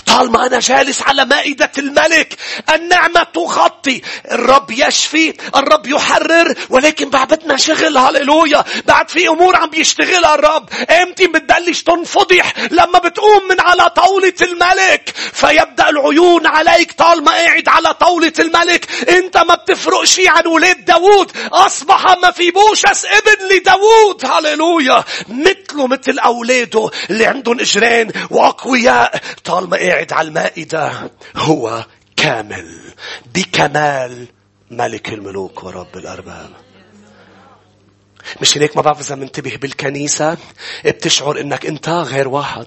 طالما أنا جالس على مائدة الملك. النعمة تغطي. الرب يشفي. الرب يحرر. ولكن بعد بدنا شغل. هللويا. بعد في أمور عم بيشتغلها الرب. إمتى بتبلش تنفضح لما بتقوم من على طاولة الملك. فيبدأ العيون عليك طالما قاعد على طاولة الملك. أنت ما بتفرق شيء عن ولاد داوود. أصبح ما في بوشس ابن لداوود. هللويا. مثله مثل أولاده اللي عندهم إجرين وأقوياء. طالما قاعد على المائدة هو كامل. بكمال ملك الملوك ورب الأرباب. مش هيك ما بعرف إذا منتبه بالكنيسة؟ بتشعر إنك أنت غير واحد.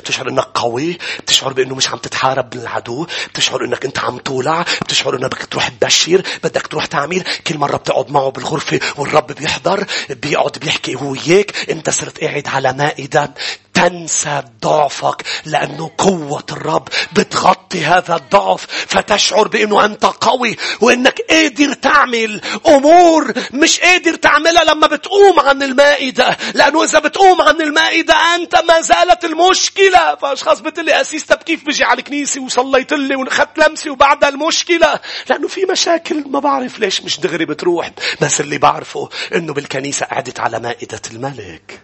بتشعر إنك قوي. بتشعر بإنه مش عم تتحارب من العدو بتشعر إنك أنت عم تولع. بتشعر إنك بدك تروح تبشر بدك تروح تعمل كل مرة بتقعد معه بالغرفة والرب بيحضر. بيقعد بيحكي هو وياك أنت صرت قاعد على مائدة. تنسى ضعفك لأنه قوة الرب بتغطي هذا الضعف فتشعر بأنه أنت قوي وأنك قادر تعمل أمور مش قادر تعملها لما بتقوم عن المائدة لأنه إذا بتقوم عن المائدة أنت ما زالت المشكلة. فأشخاص بتقول أسيس طب كيف بجي على الكنيسة وصليت لي وخدت لمسي وبعدها المشكلة؟ لأنه في مشاكل ما بعرف ليش مش دغري بتروح. بس اللي بعرفه أنه بالكنيسة قعدت على مائدة الملك.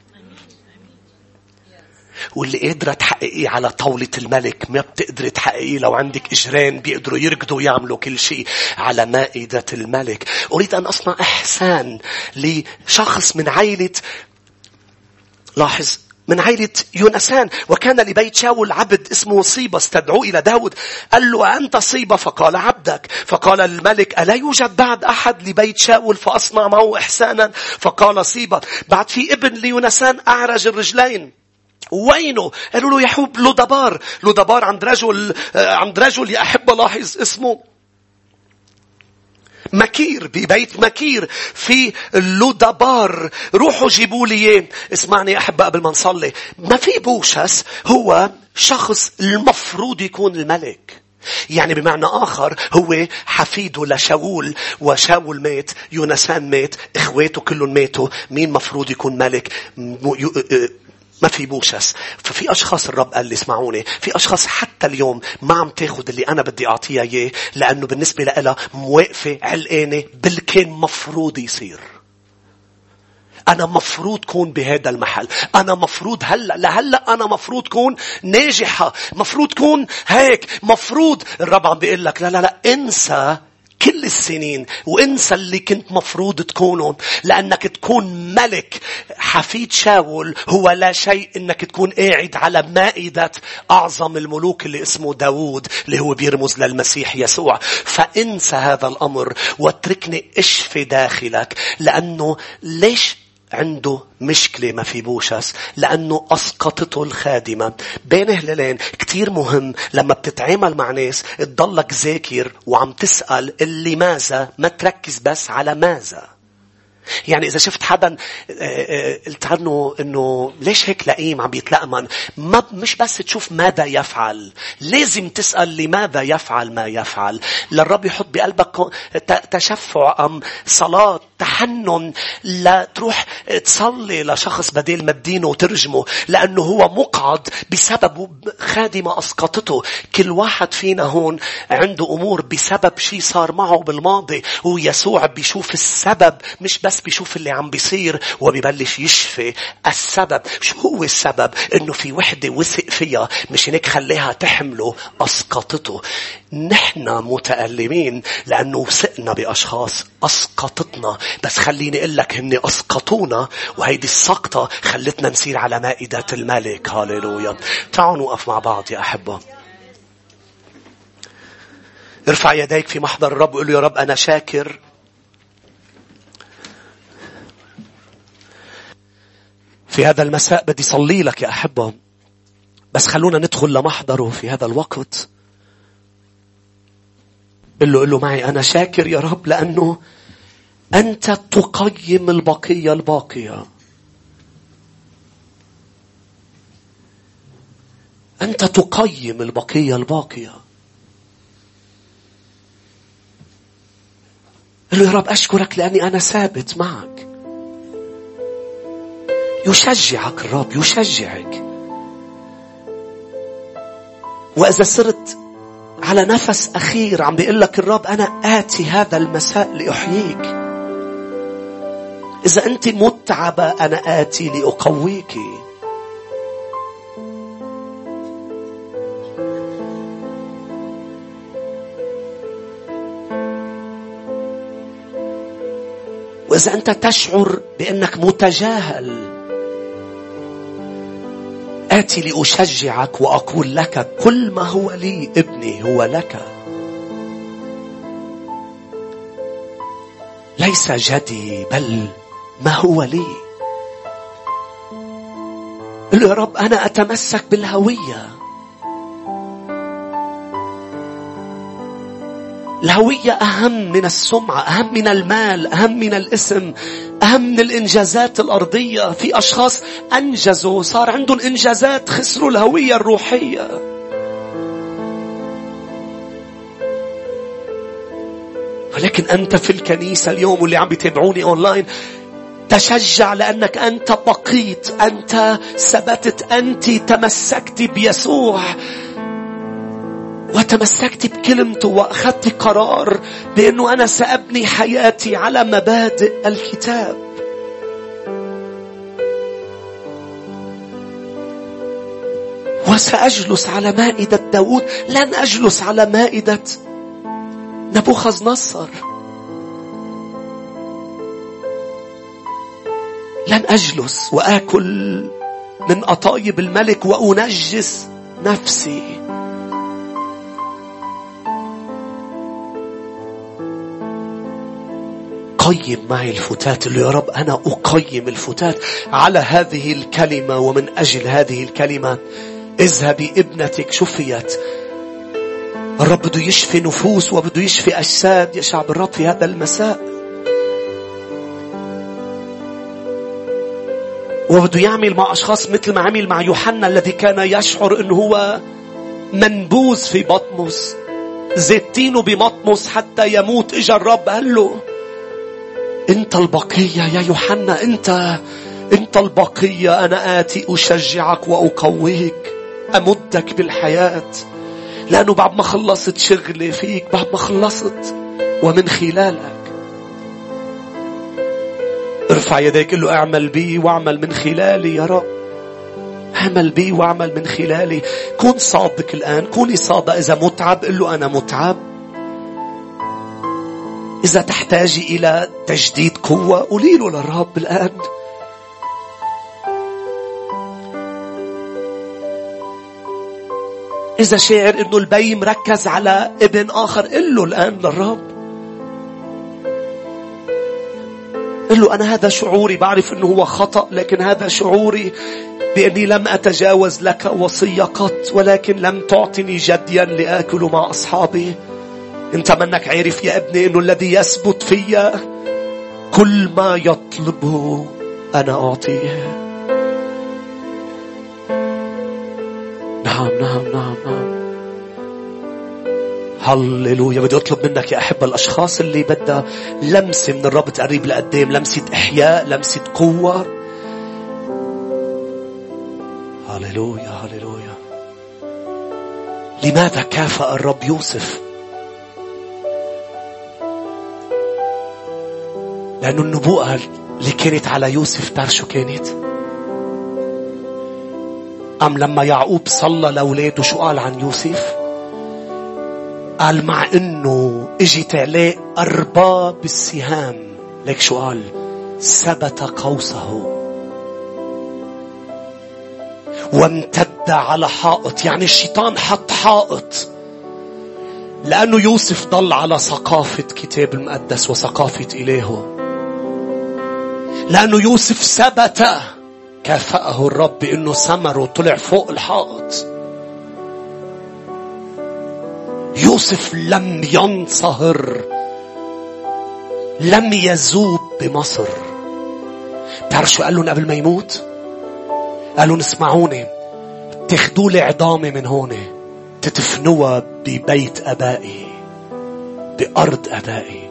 واللي قادرة تحققيه على طاولة الملك ما بتقدري تحققيه لو عندك إجرين بيقدروا يركضوا ويعملوا كل شيء على مائدة الملك. أريد أن أصنع إحسان لشخص من عائلة لاحظ من عائلة يونسان. وكان لبيت شاول عبد اسمه صيبة. استدعوه إلى داود. قال له أنت صيبة؟ فقال عبدك. فقال الملك ألا يوجد بعد أحد لبيت شاول فأصنع معه إحسانا؟ فقال صيبة بعد في ابن ليونسان أعرج الرجلين. وينه؟ قالوا له يحوب لودبار لودبار عند رجل آه، عند رجل يا أحب لاحظ اسمه مكير ببيت مكير في لودبار روحوا جيبوا لي اسمعني يا أحبة قبل ما نصلي. ما في بوشس هو شخص المفروض يكون الملك. يعني بمعنى آخر هو حفيده لشاول وشاول مات يونسان مات إخواته كلهم ماتوا. مين مفروض يكون ملك؟ ما في بوشس ففي أشخاص الرب قال لي اسمعوني في أشخاص حتى اليوم ما عم تاخد اللي أنا بدي أعطيها إياه لأنه بالنسبة لها موقفة علقانة بالكان مفروض يصير أنا مفروض كون بهذا المحل. أنا مفروض هلأ لهلأ أنا مفروض كون ناجحة. مفروض كون هيك. مفروض الرب عم بيقول لك لا لا لا انسى كل السنين وانسى اللي كنت مفروض تكونه لأنك تكون ملك حفيد شاول هو لا شيء إنك تكون قاعد على مائدة أعظم الملوك اللي اسمه داوود اللي هو بيرمز للمسيح يسوع. فانسى هذا الأمر واتركني أشفي داخلك لأنه ليش عنده مشكلة ما في بوشس لأنه أسقطته الخادمة. بين هلالين كتير مهم لما بتتعامل مع ناس تضلك ذاكر وعم تسأل اللي ماذا؟ ما تركز بس على ماذا. يعني إذا شفت حدا آه، آه، قلت عنه إنه ليش هيك لئيم عم بيتلأمن ما مش بس تشوف ماذا يفعل لازم تسأل لماذا يفعل ما يفعل. للرب يحط بقلبك تشفع أم صلاة تحنن لا تروح تصلي لشخص بدل ما تدينه وترجمه لأنه هو مقعد بسبب خادمة أسقطته. كل واحد فينا هون عنده أمور بسبب شيء صار معه بالماضي ويسوع بيشوف السبب مش بس بيشوف اللي عم بيصير وبيبلش يشفي. السبب شو هو السبب؟ إنه في وحدة وثق فيها مش هيك خليها تحمله أسقطته. نحن متألمين لأنه وثقنا بأشخاص أسقطتنا. بس خليني أقول لك هن أسقطونا وهيدي السقطة خلتنا نسير على مائدة الملك. هاليلويا. تعالوا نوقف مع بعض يا أحبة. ارفع يديك في محضر الرب وقول له يا رب أنا شاكر. في هذا المساء بدي صلي لك يا أحبة. بس خلونا ندخل لمحضره في هذا الوقت. قل له قل له معي أنا شاكر يا رب لأنه أنت تقيم البقية الباقية. أنت تقيم البقية الباقية. قل له يا رب أشكرك لأني أنا ثابت معك. يشجعك الرب يشجعك. وإذا صرت على نفس أخير عم بيقول لك الرب أنا آتي هذا المساء لأحييك. إذا أنت متعبة أنا آتي لأقويك. وإذا أنت تشعر بأنك متجاهل آتي لأشجعك وأقول لك كل ما هو لي ابني هو لك. ليس جدي بل ما هو لي؟ قل يا رب أنا أتمسك بالهوية. الهوية أهم من السمعة أهم من المال أهم من الاسم أهم من الإنجازات الأرضية. في أشخاص أنجزوا صار عندهم إنجازات خسروا الهوية الروحية. ولكن أنت في الكنيسة اليوم واللي عم بيتابعوني أونلاين تشجع لأنك أنت بقيت أنت ثبتت أنت تمسكت بيسوع. وتمسكت بكلمته وأخذت قرار بأنه أنا سأبني حياتي على مبادئ الكتاب. وسأجلس على مائدة داود لن أجلس على مائدة نبوخذ نصر لن أجلس وآكل من أطايب الملك وأنجس نفسي. قيم معي الفتات اللي يا رب أنا أقيم الفتات على هذه الكلمة ومن أجل هذه الكلمة. اذهبي ابنتك شفيت. الرب بده يشفي نفوس وبده يشفي أجساد يا شعب الرب في هذا المساء. وبده يعمل مع أشخاص مثل ما عمل مع يوحنا الذي كان يشعر أنه هو منبوذ في بطمس زيتينه بمطمس حتى يموت. إجا الرب قال له أنت البقية يا يوحنا أنت أنت البقية. أنا آتي أشجعك وأقويك أمدك بالحياة. لأنه بعد ما خلصت شغلي فيك بعد ما خلصت ومن خلالك ارفع يديك قل له اعمل بي واعمل من خلالي يا رب. اعمل بي واعمل من خلالي. كن صادق الآن كوني صادق إذا متعب قل له أنا متعب. إذا تحتاجي إلى تجديد قوة قولي له للرب الآن. إذا شاعر إنه البي مركز على ابن آخر قل له الآن للرب. قل له أنا هذا شعوري بعرف أنه هو خطأ لكن هذا شعوري بأني لم أتجاوز لك وصية قط ولكن لم تعطني جديا لآكل مع أصحابي. انت منك عارف يا ابني إنه الذي يثبت فيا كل ما يطلبه أنا أعطيه. نعم نعم نعم نعم. هللويا بدي أطلب منك يا أحب الأشخاص اللي بدها لمسة من الرب تقريب لقدام لمسة إحياء لمسة قوة هللويا هللويا لماذا كافأ الرب يوسف لأنه النبوءة اللي كانت على يوسف تعرف شو كانت؟ أم لما يعقوب صلى لأولاده شو قال عن يوسف؟ قال مع إنه اجت عليه ارباب السهام ليك شو قال ثبت قوسه. وامتد على حائط يعني الشيطان حط حائط. لأنه يوسف ضل على ثقافة كتاب المقدس وثقافة إلهه. لأنه يوسف ثبت كافأه الرب بأنه ثمره طلع فوق الحائط. يوسف لم ينصهر لم يذوب بمصر. بتعرف شو قال لهم قبل ما يموت؟ قالوا اسمعوني تاخدوا لي عظامي من هون تدفنوها ببيت أبائي بأرض أبائي.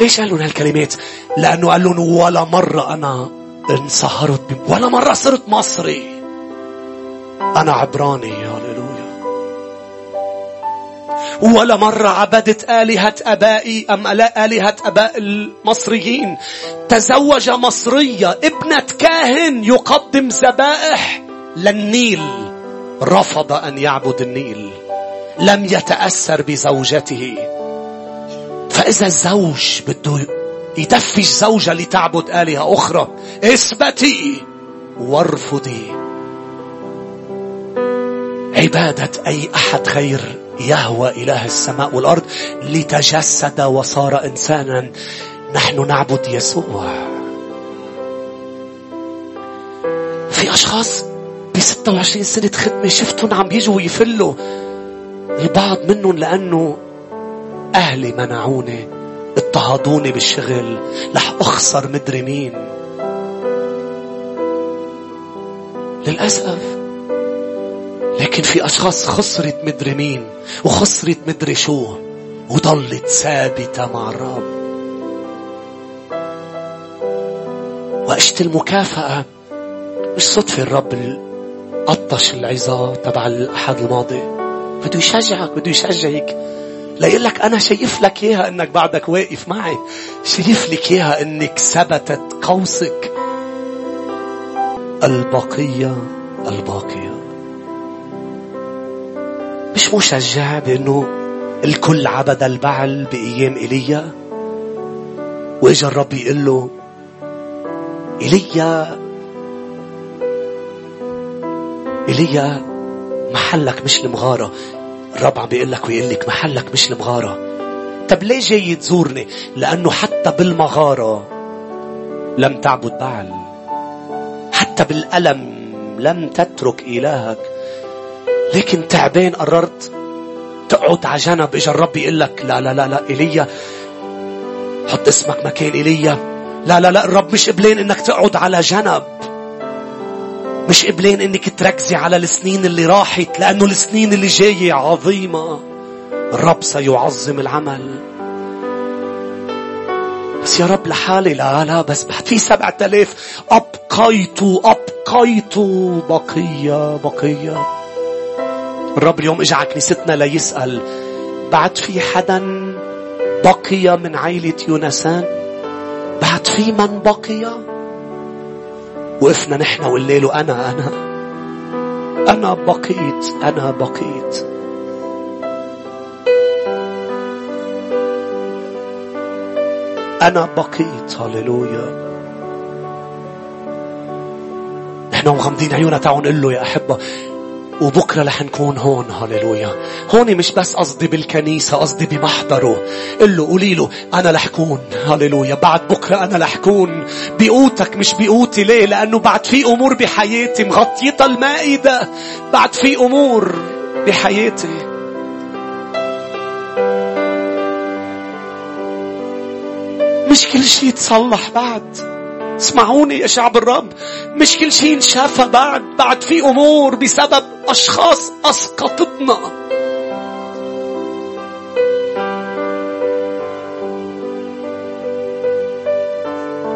ليش قال لهم هالكلمات؟ لأنه قال لهم ولا مرة أنا انصهرت ولا مرة صرت مصري. أنا عبراني هللويا ولا مرة عبدت آلهة أبائي أم آلهة أباء المصريين. تزوج مصرية ابنة كاهن يقدم ذبائح للنيل. رفض أن يعبد النيل. لم يتأثر بزوجته. فإذا الزوج بده يدفش زوجة لتعبد آلهة أخرى اثبتي وارفضي. عبادة أي أحد غير يهوى إله السماء والأرض لتجسد وصار إنسانا. نحن نعبد يسوع في أشخاص ب 26 سنة خدمة شفتهم عم يجوا ويفلوا البعض منهم لأنه أهلي منعوني اضطهدوني بالشغل رح أخسر مدري مين. للأسف لكن في أشخاص خسرت مدري مين وخسرت مدري شو وضلت ثابتة مع الرب. وقشت المكافأة مش صدفة الرب قطش العظة تبع الأحد الماضي. بده يشجعك بده يشجعك. ليقول لك أنا شايف لك إياها إنك بعدك واقف معي. شايف لك إياها إنك ثبتت قوسك. البقية الباقية. مش مشجع بأنه الكل عبد البعل بأيام إيليا؟ وإجا الرب يقول له إيليا إيليا محلك مش المغارة. الرب عم بيقول لك ويقول لك محلك مش المغارة. طب ليه جاي تزورني؟ لأنه حتى بالمغارة لم تعبد بعل. حتى بالألم لم تترك إلهك. لكن تعبان قررت تقعد على جنب اجى الرب يقول لك لا لا لا لا إيليا حط اسمك مكان إيليا. لا لا لا الرب مش قبلين إنك تقعد على جنب. مش قبلين إنك تركزي على السنين اللي راحت لأنه السنين اللي جاية عظيمة. الرب سيعظم العمل. بس يا رب لحالي لا لا بس في سبعة آلاف. أبقيت أبقيت بقية بقية. الرب اليوم اجى على كنيستنا ليسأل. بعد في حدا بقي من عيلة يونسان؟ بعد في من بقي؟ وقفنا نحن له أنا أنا أنا بقيت أنا بقيت. أنا بقيت هللويا. نحن مغمضين عيوننا تعالوا نقول له يا أحبة وبكرة رح نكون هون. هللويا. هون مش بس قصدي بالكنيسة قصدي بمحضره. قل له قولي له أنا رح كون. هللويا. بعد بكرة أنا رح كون. بقوتك مش بقوتي ليه؟ لأنه بعد في أمور بحياتي مغطيتها المائدة. بعد في أمور بحياتي. مش كل شيء يتصلح بعد. اسمعوني يا شعب الرب. مش كل شيء انشافى بعد بعد في أمور بسبب أشخاص أسقطتنا.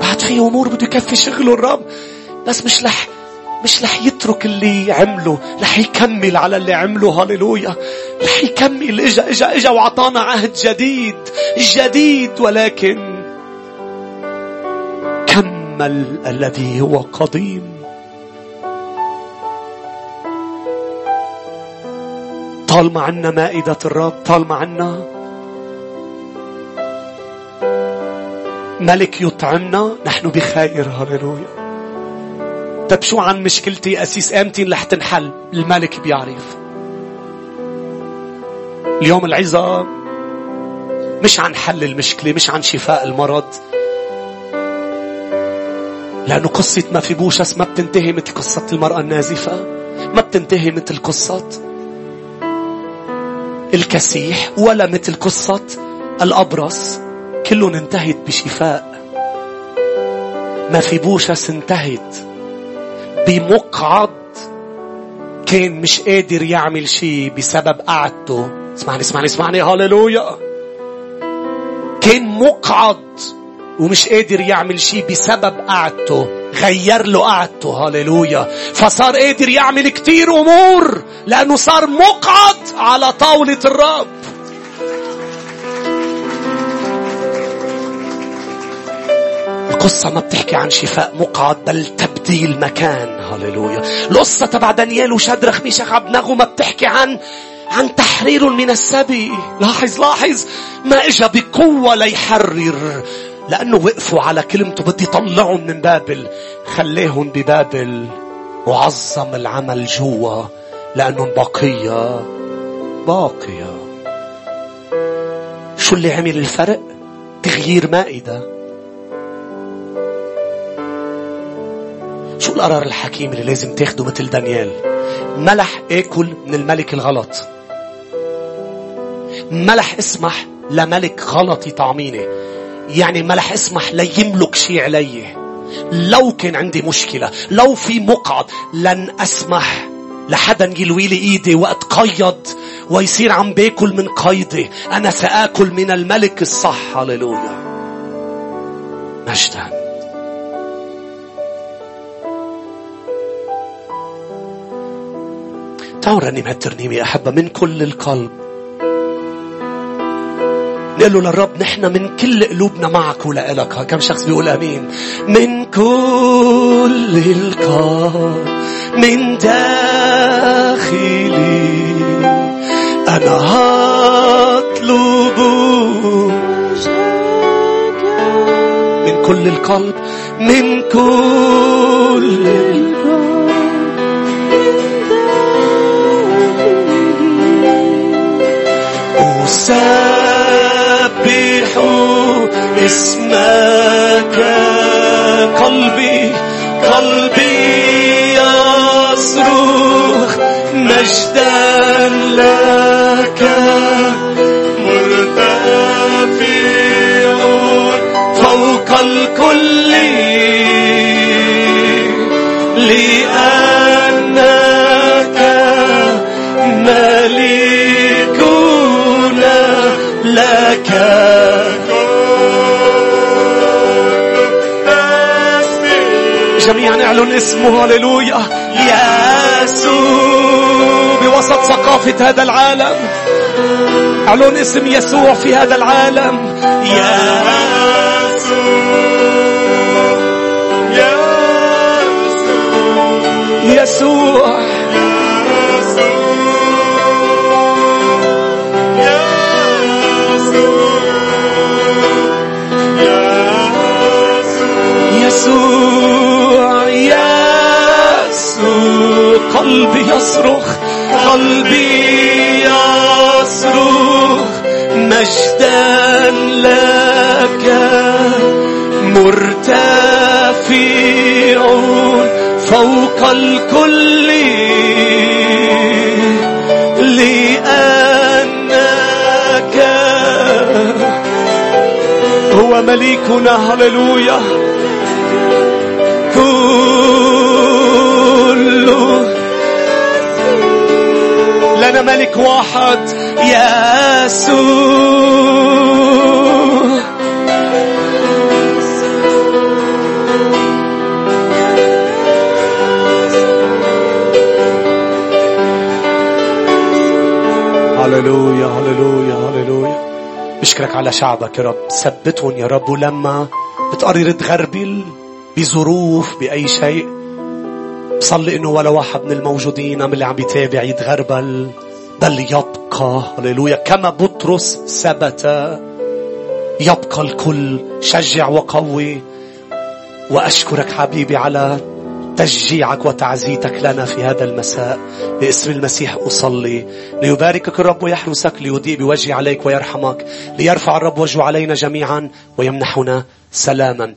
بعد في أمور بده يكفي شغله الرب. بس مش لح مش رح يترك اللي عمله رح يكمل على اللي عمله. هللويا. رح يكمل. إجا إجا إجا وعطانا عهد جديد جديد. ولكن الأمل الذي هو قديم. طالما عنا مائدة الرب طالما عنا ملك يطعمنا نحن بخير. هللويا. طيب شو عن مشكلتي أسيس أمتين رح تنحل. الملك بيعرف. اليوم العظة مش عن حل المشكلة مش عن شفاء المرض. لأنه قصة ما في بوشس ما بتنتهي مثل قصة المرأة النازفة ما بتنتهي مثل قصة الكسيح ولا مثل قصة الأبرص. كلهم انتهت بشفاء. ما في بوشس انتهت بمقعد كان مش قادر يعمل شيء بسبب قعدته. اسمعني اسمعني اسمعني. هاليلويا كان مقعد ومش قادر يعمل شيء بسبب قعدته. غير له قعدته. هاليلويا فصار قادر يعمل كتير أمور لأنه صار مقعد على طاولة الرب. القصة ما بتحكي عن شفاء مقعد بل تبديل مكان. هاليلويا القصة تبع دانيال وشدرخ ميشخ عبنغو ما بتحكي عن عن تحرير من السبي. لاحظ لاحظ. ما إجا بقوة ليحرر. لأنه وقفوا على كلمته. بدي طلعهم من بابل. خليهم ببابل. وعظم العمل جوا. لأنهم باقية. باقية. شو اللي عمل الفرق؟ تغيير مائدة. شو القرار الحكيم اللي لازم تاخده مثل دانيال؟ ملح آكل من الملك الغلط. ملح اسمح لملك غلط يطعميني يعني ملح اسمح ليملك شيء علي. لو كان عندي مشكلة لو في مقعد لن أسمح لحدا يلوي لي إيدي وقت قيد ويصير عم باكل من قيدي. أنا سآكل من الملك الصح. هللويا. مجدا تعالوا رنم هالترنيمة يا أحبة من كل القلب. نقول له للرب نحن من كل قلوبنا معك ولإلك. كم شخص بيقول أمين؟ من كل القلب من داخلي أنا هطلب من كل القلب من كل القلب. أسبح اسمك قلبي قلبي يصرخ مجدا لك. اسمه هللويا. يسوع. بوسط ثقافة هذا العالم. اعلن اسم يسوع في هذا العالم. يسوع. يسوع. يسوع. قلبي يصرخ قلبي يصرخ. مجدا لك مرتفع فوق الكل. لأنك هو مليكنا هللويا. ملك واحد يسوع هللويا هللويا هللويا. بشكرك على شعبك يا رب. ثبتهم يا رب. ولما بتقرر تغربل بظروف بأي شيء بصلي إنه ولا واحد من الموجودين من اللي عم بيتابع يتغربل. بل يبقى هللويا. كما بطرس ثبت. يبقى الكل شجع وقوي. وأشكرك حبيبي على تشجيعك وتعزيتك لنا في هذا المساء. باسم المسيح أصلي. ليباركك الرب ويحرسك ليضيء بوجهه عليك ويرحمك. ليرفع الرب وجهه علينا جميعا ويمنحنا سلاما.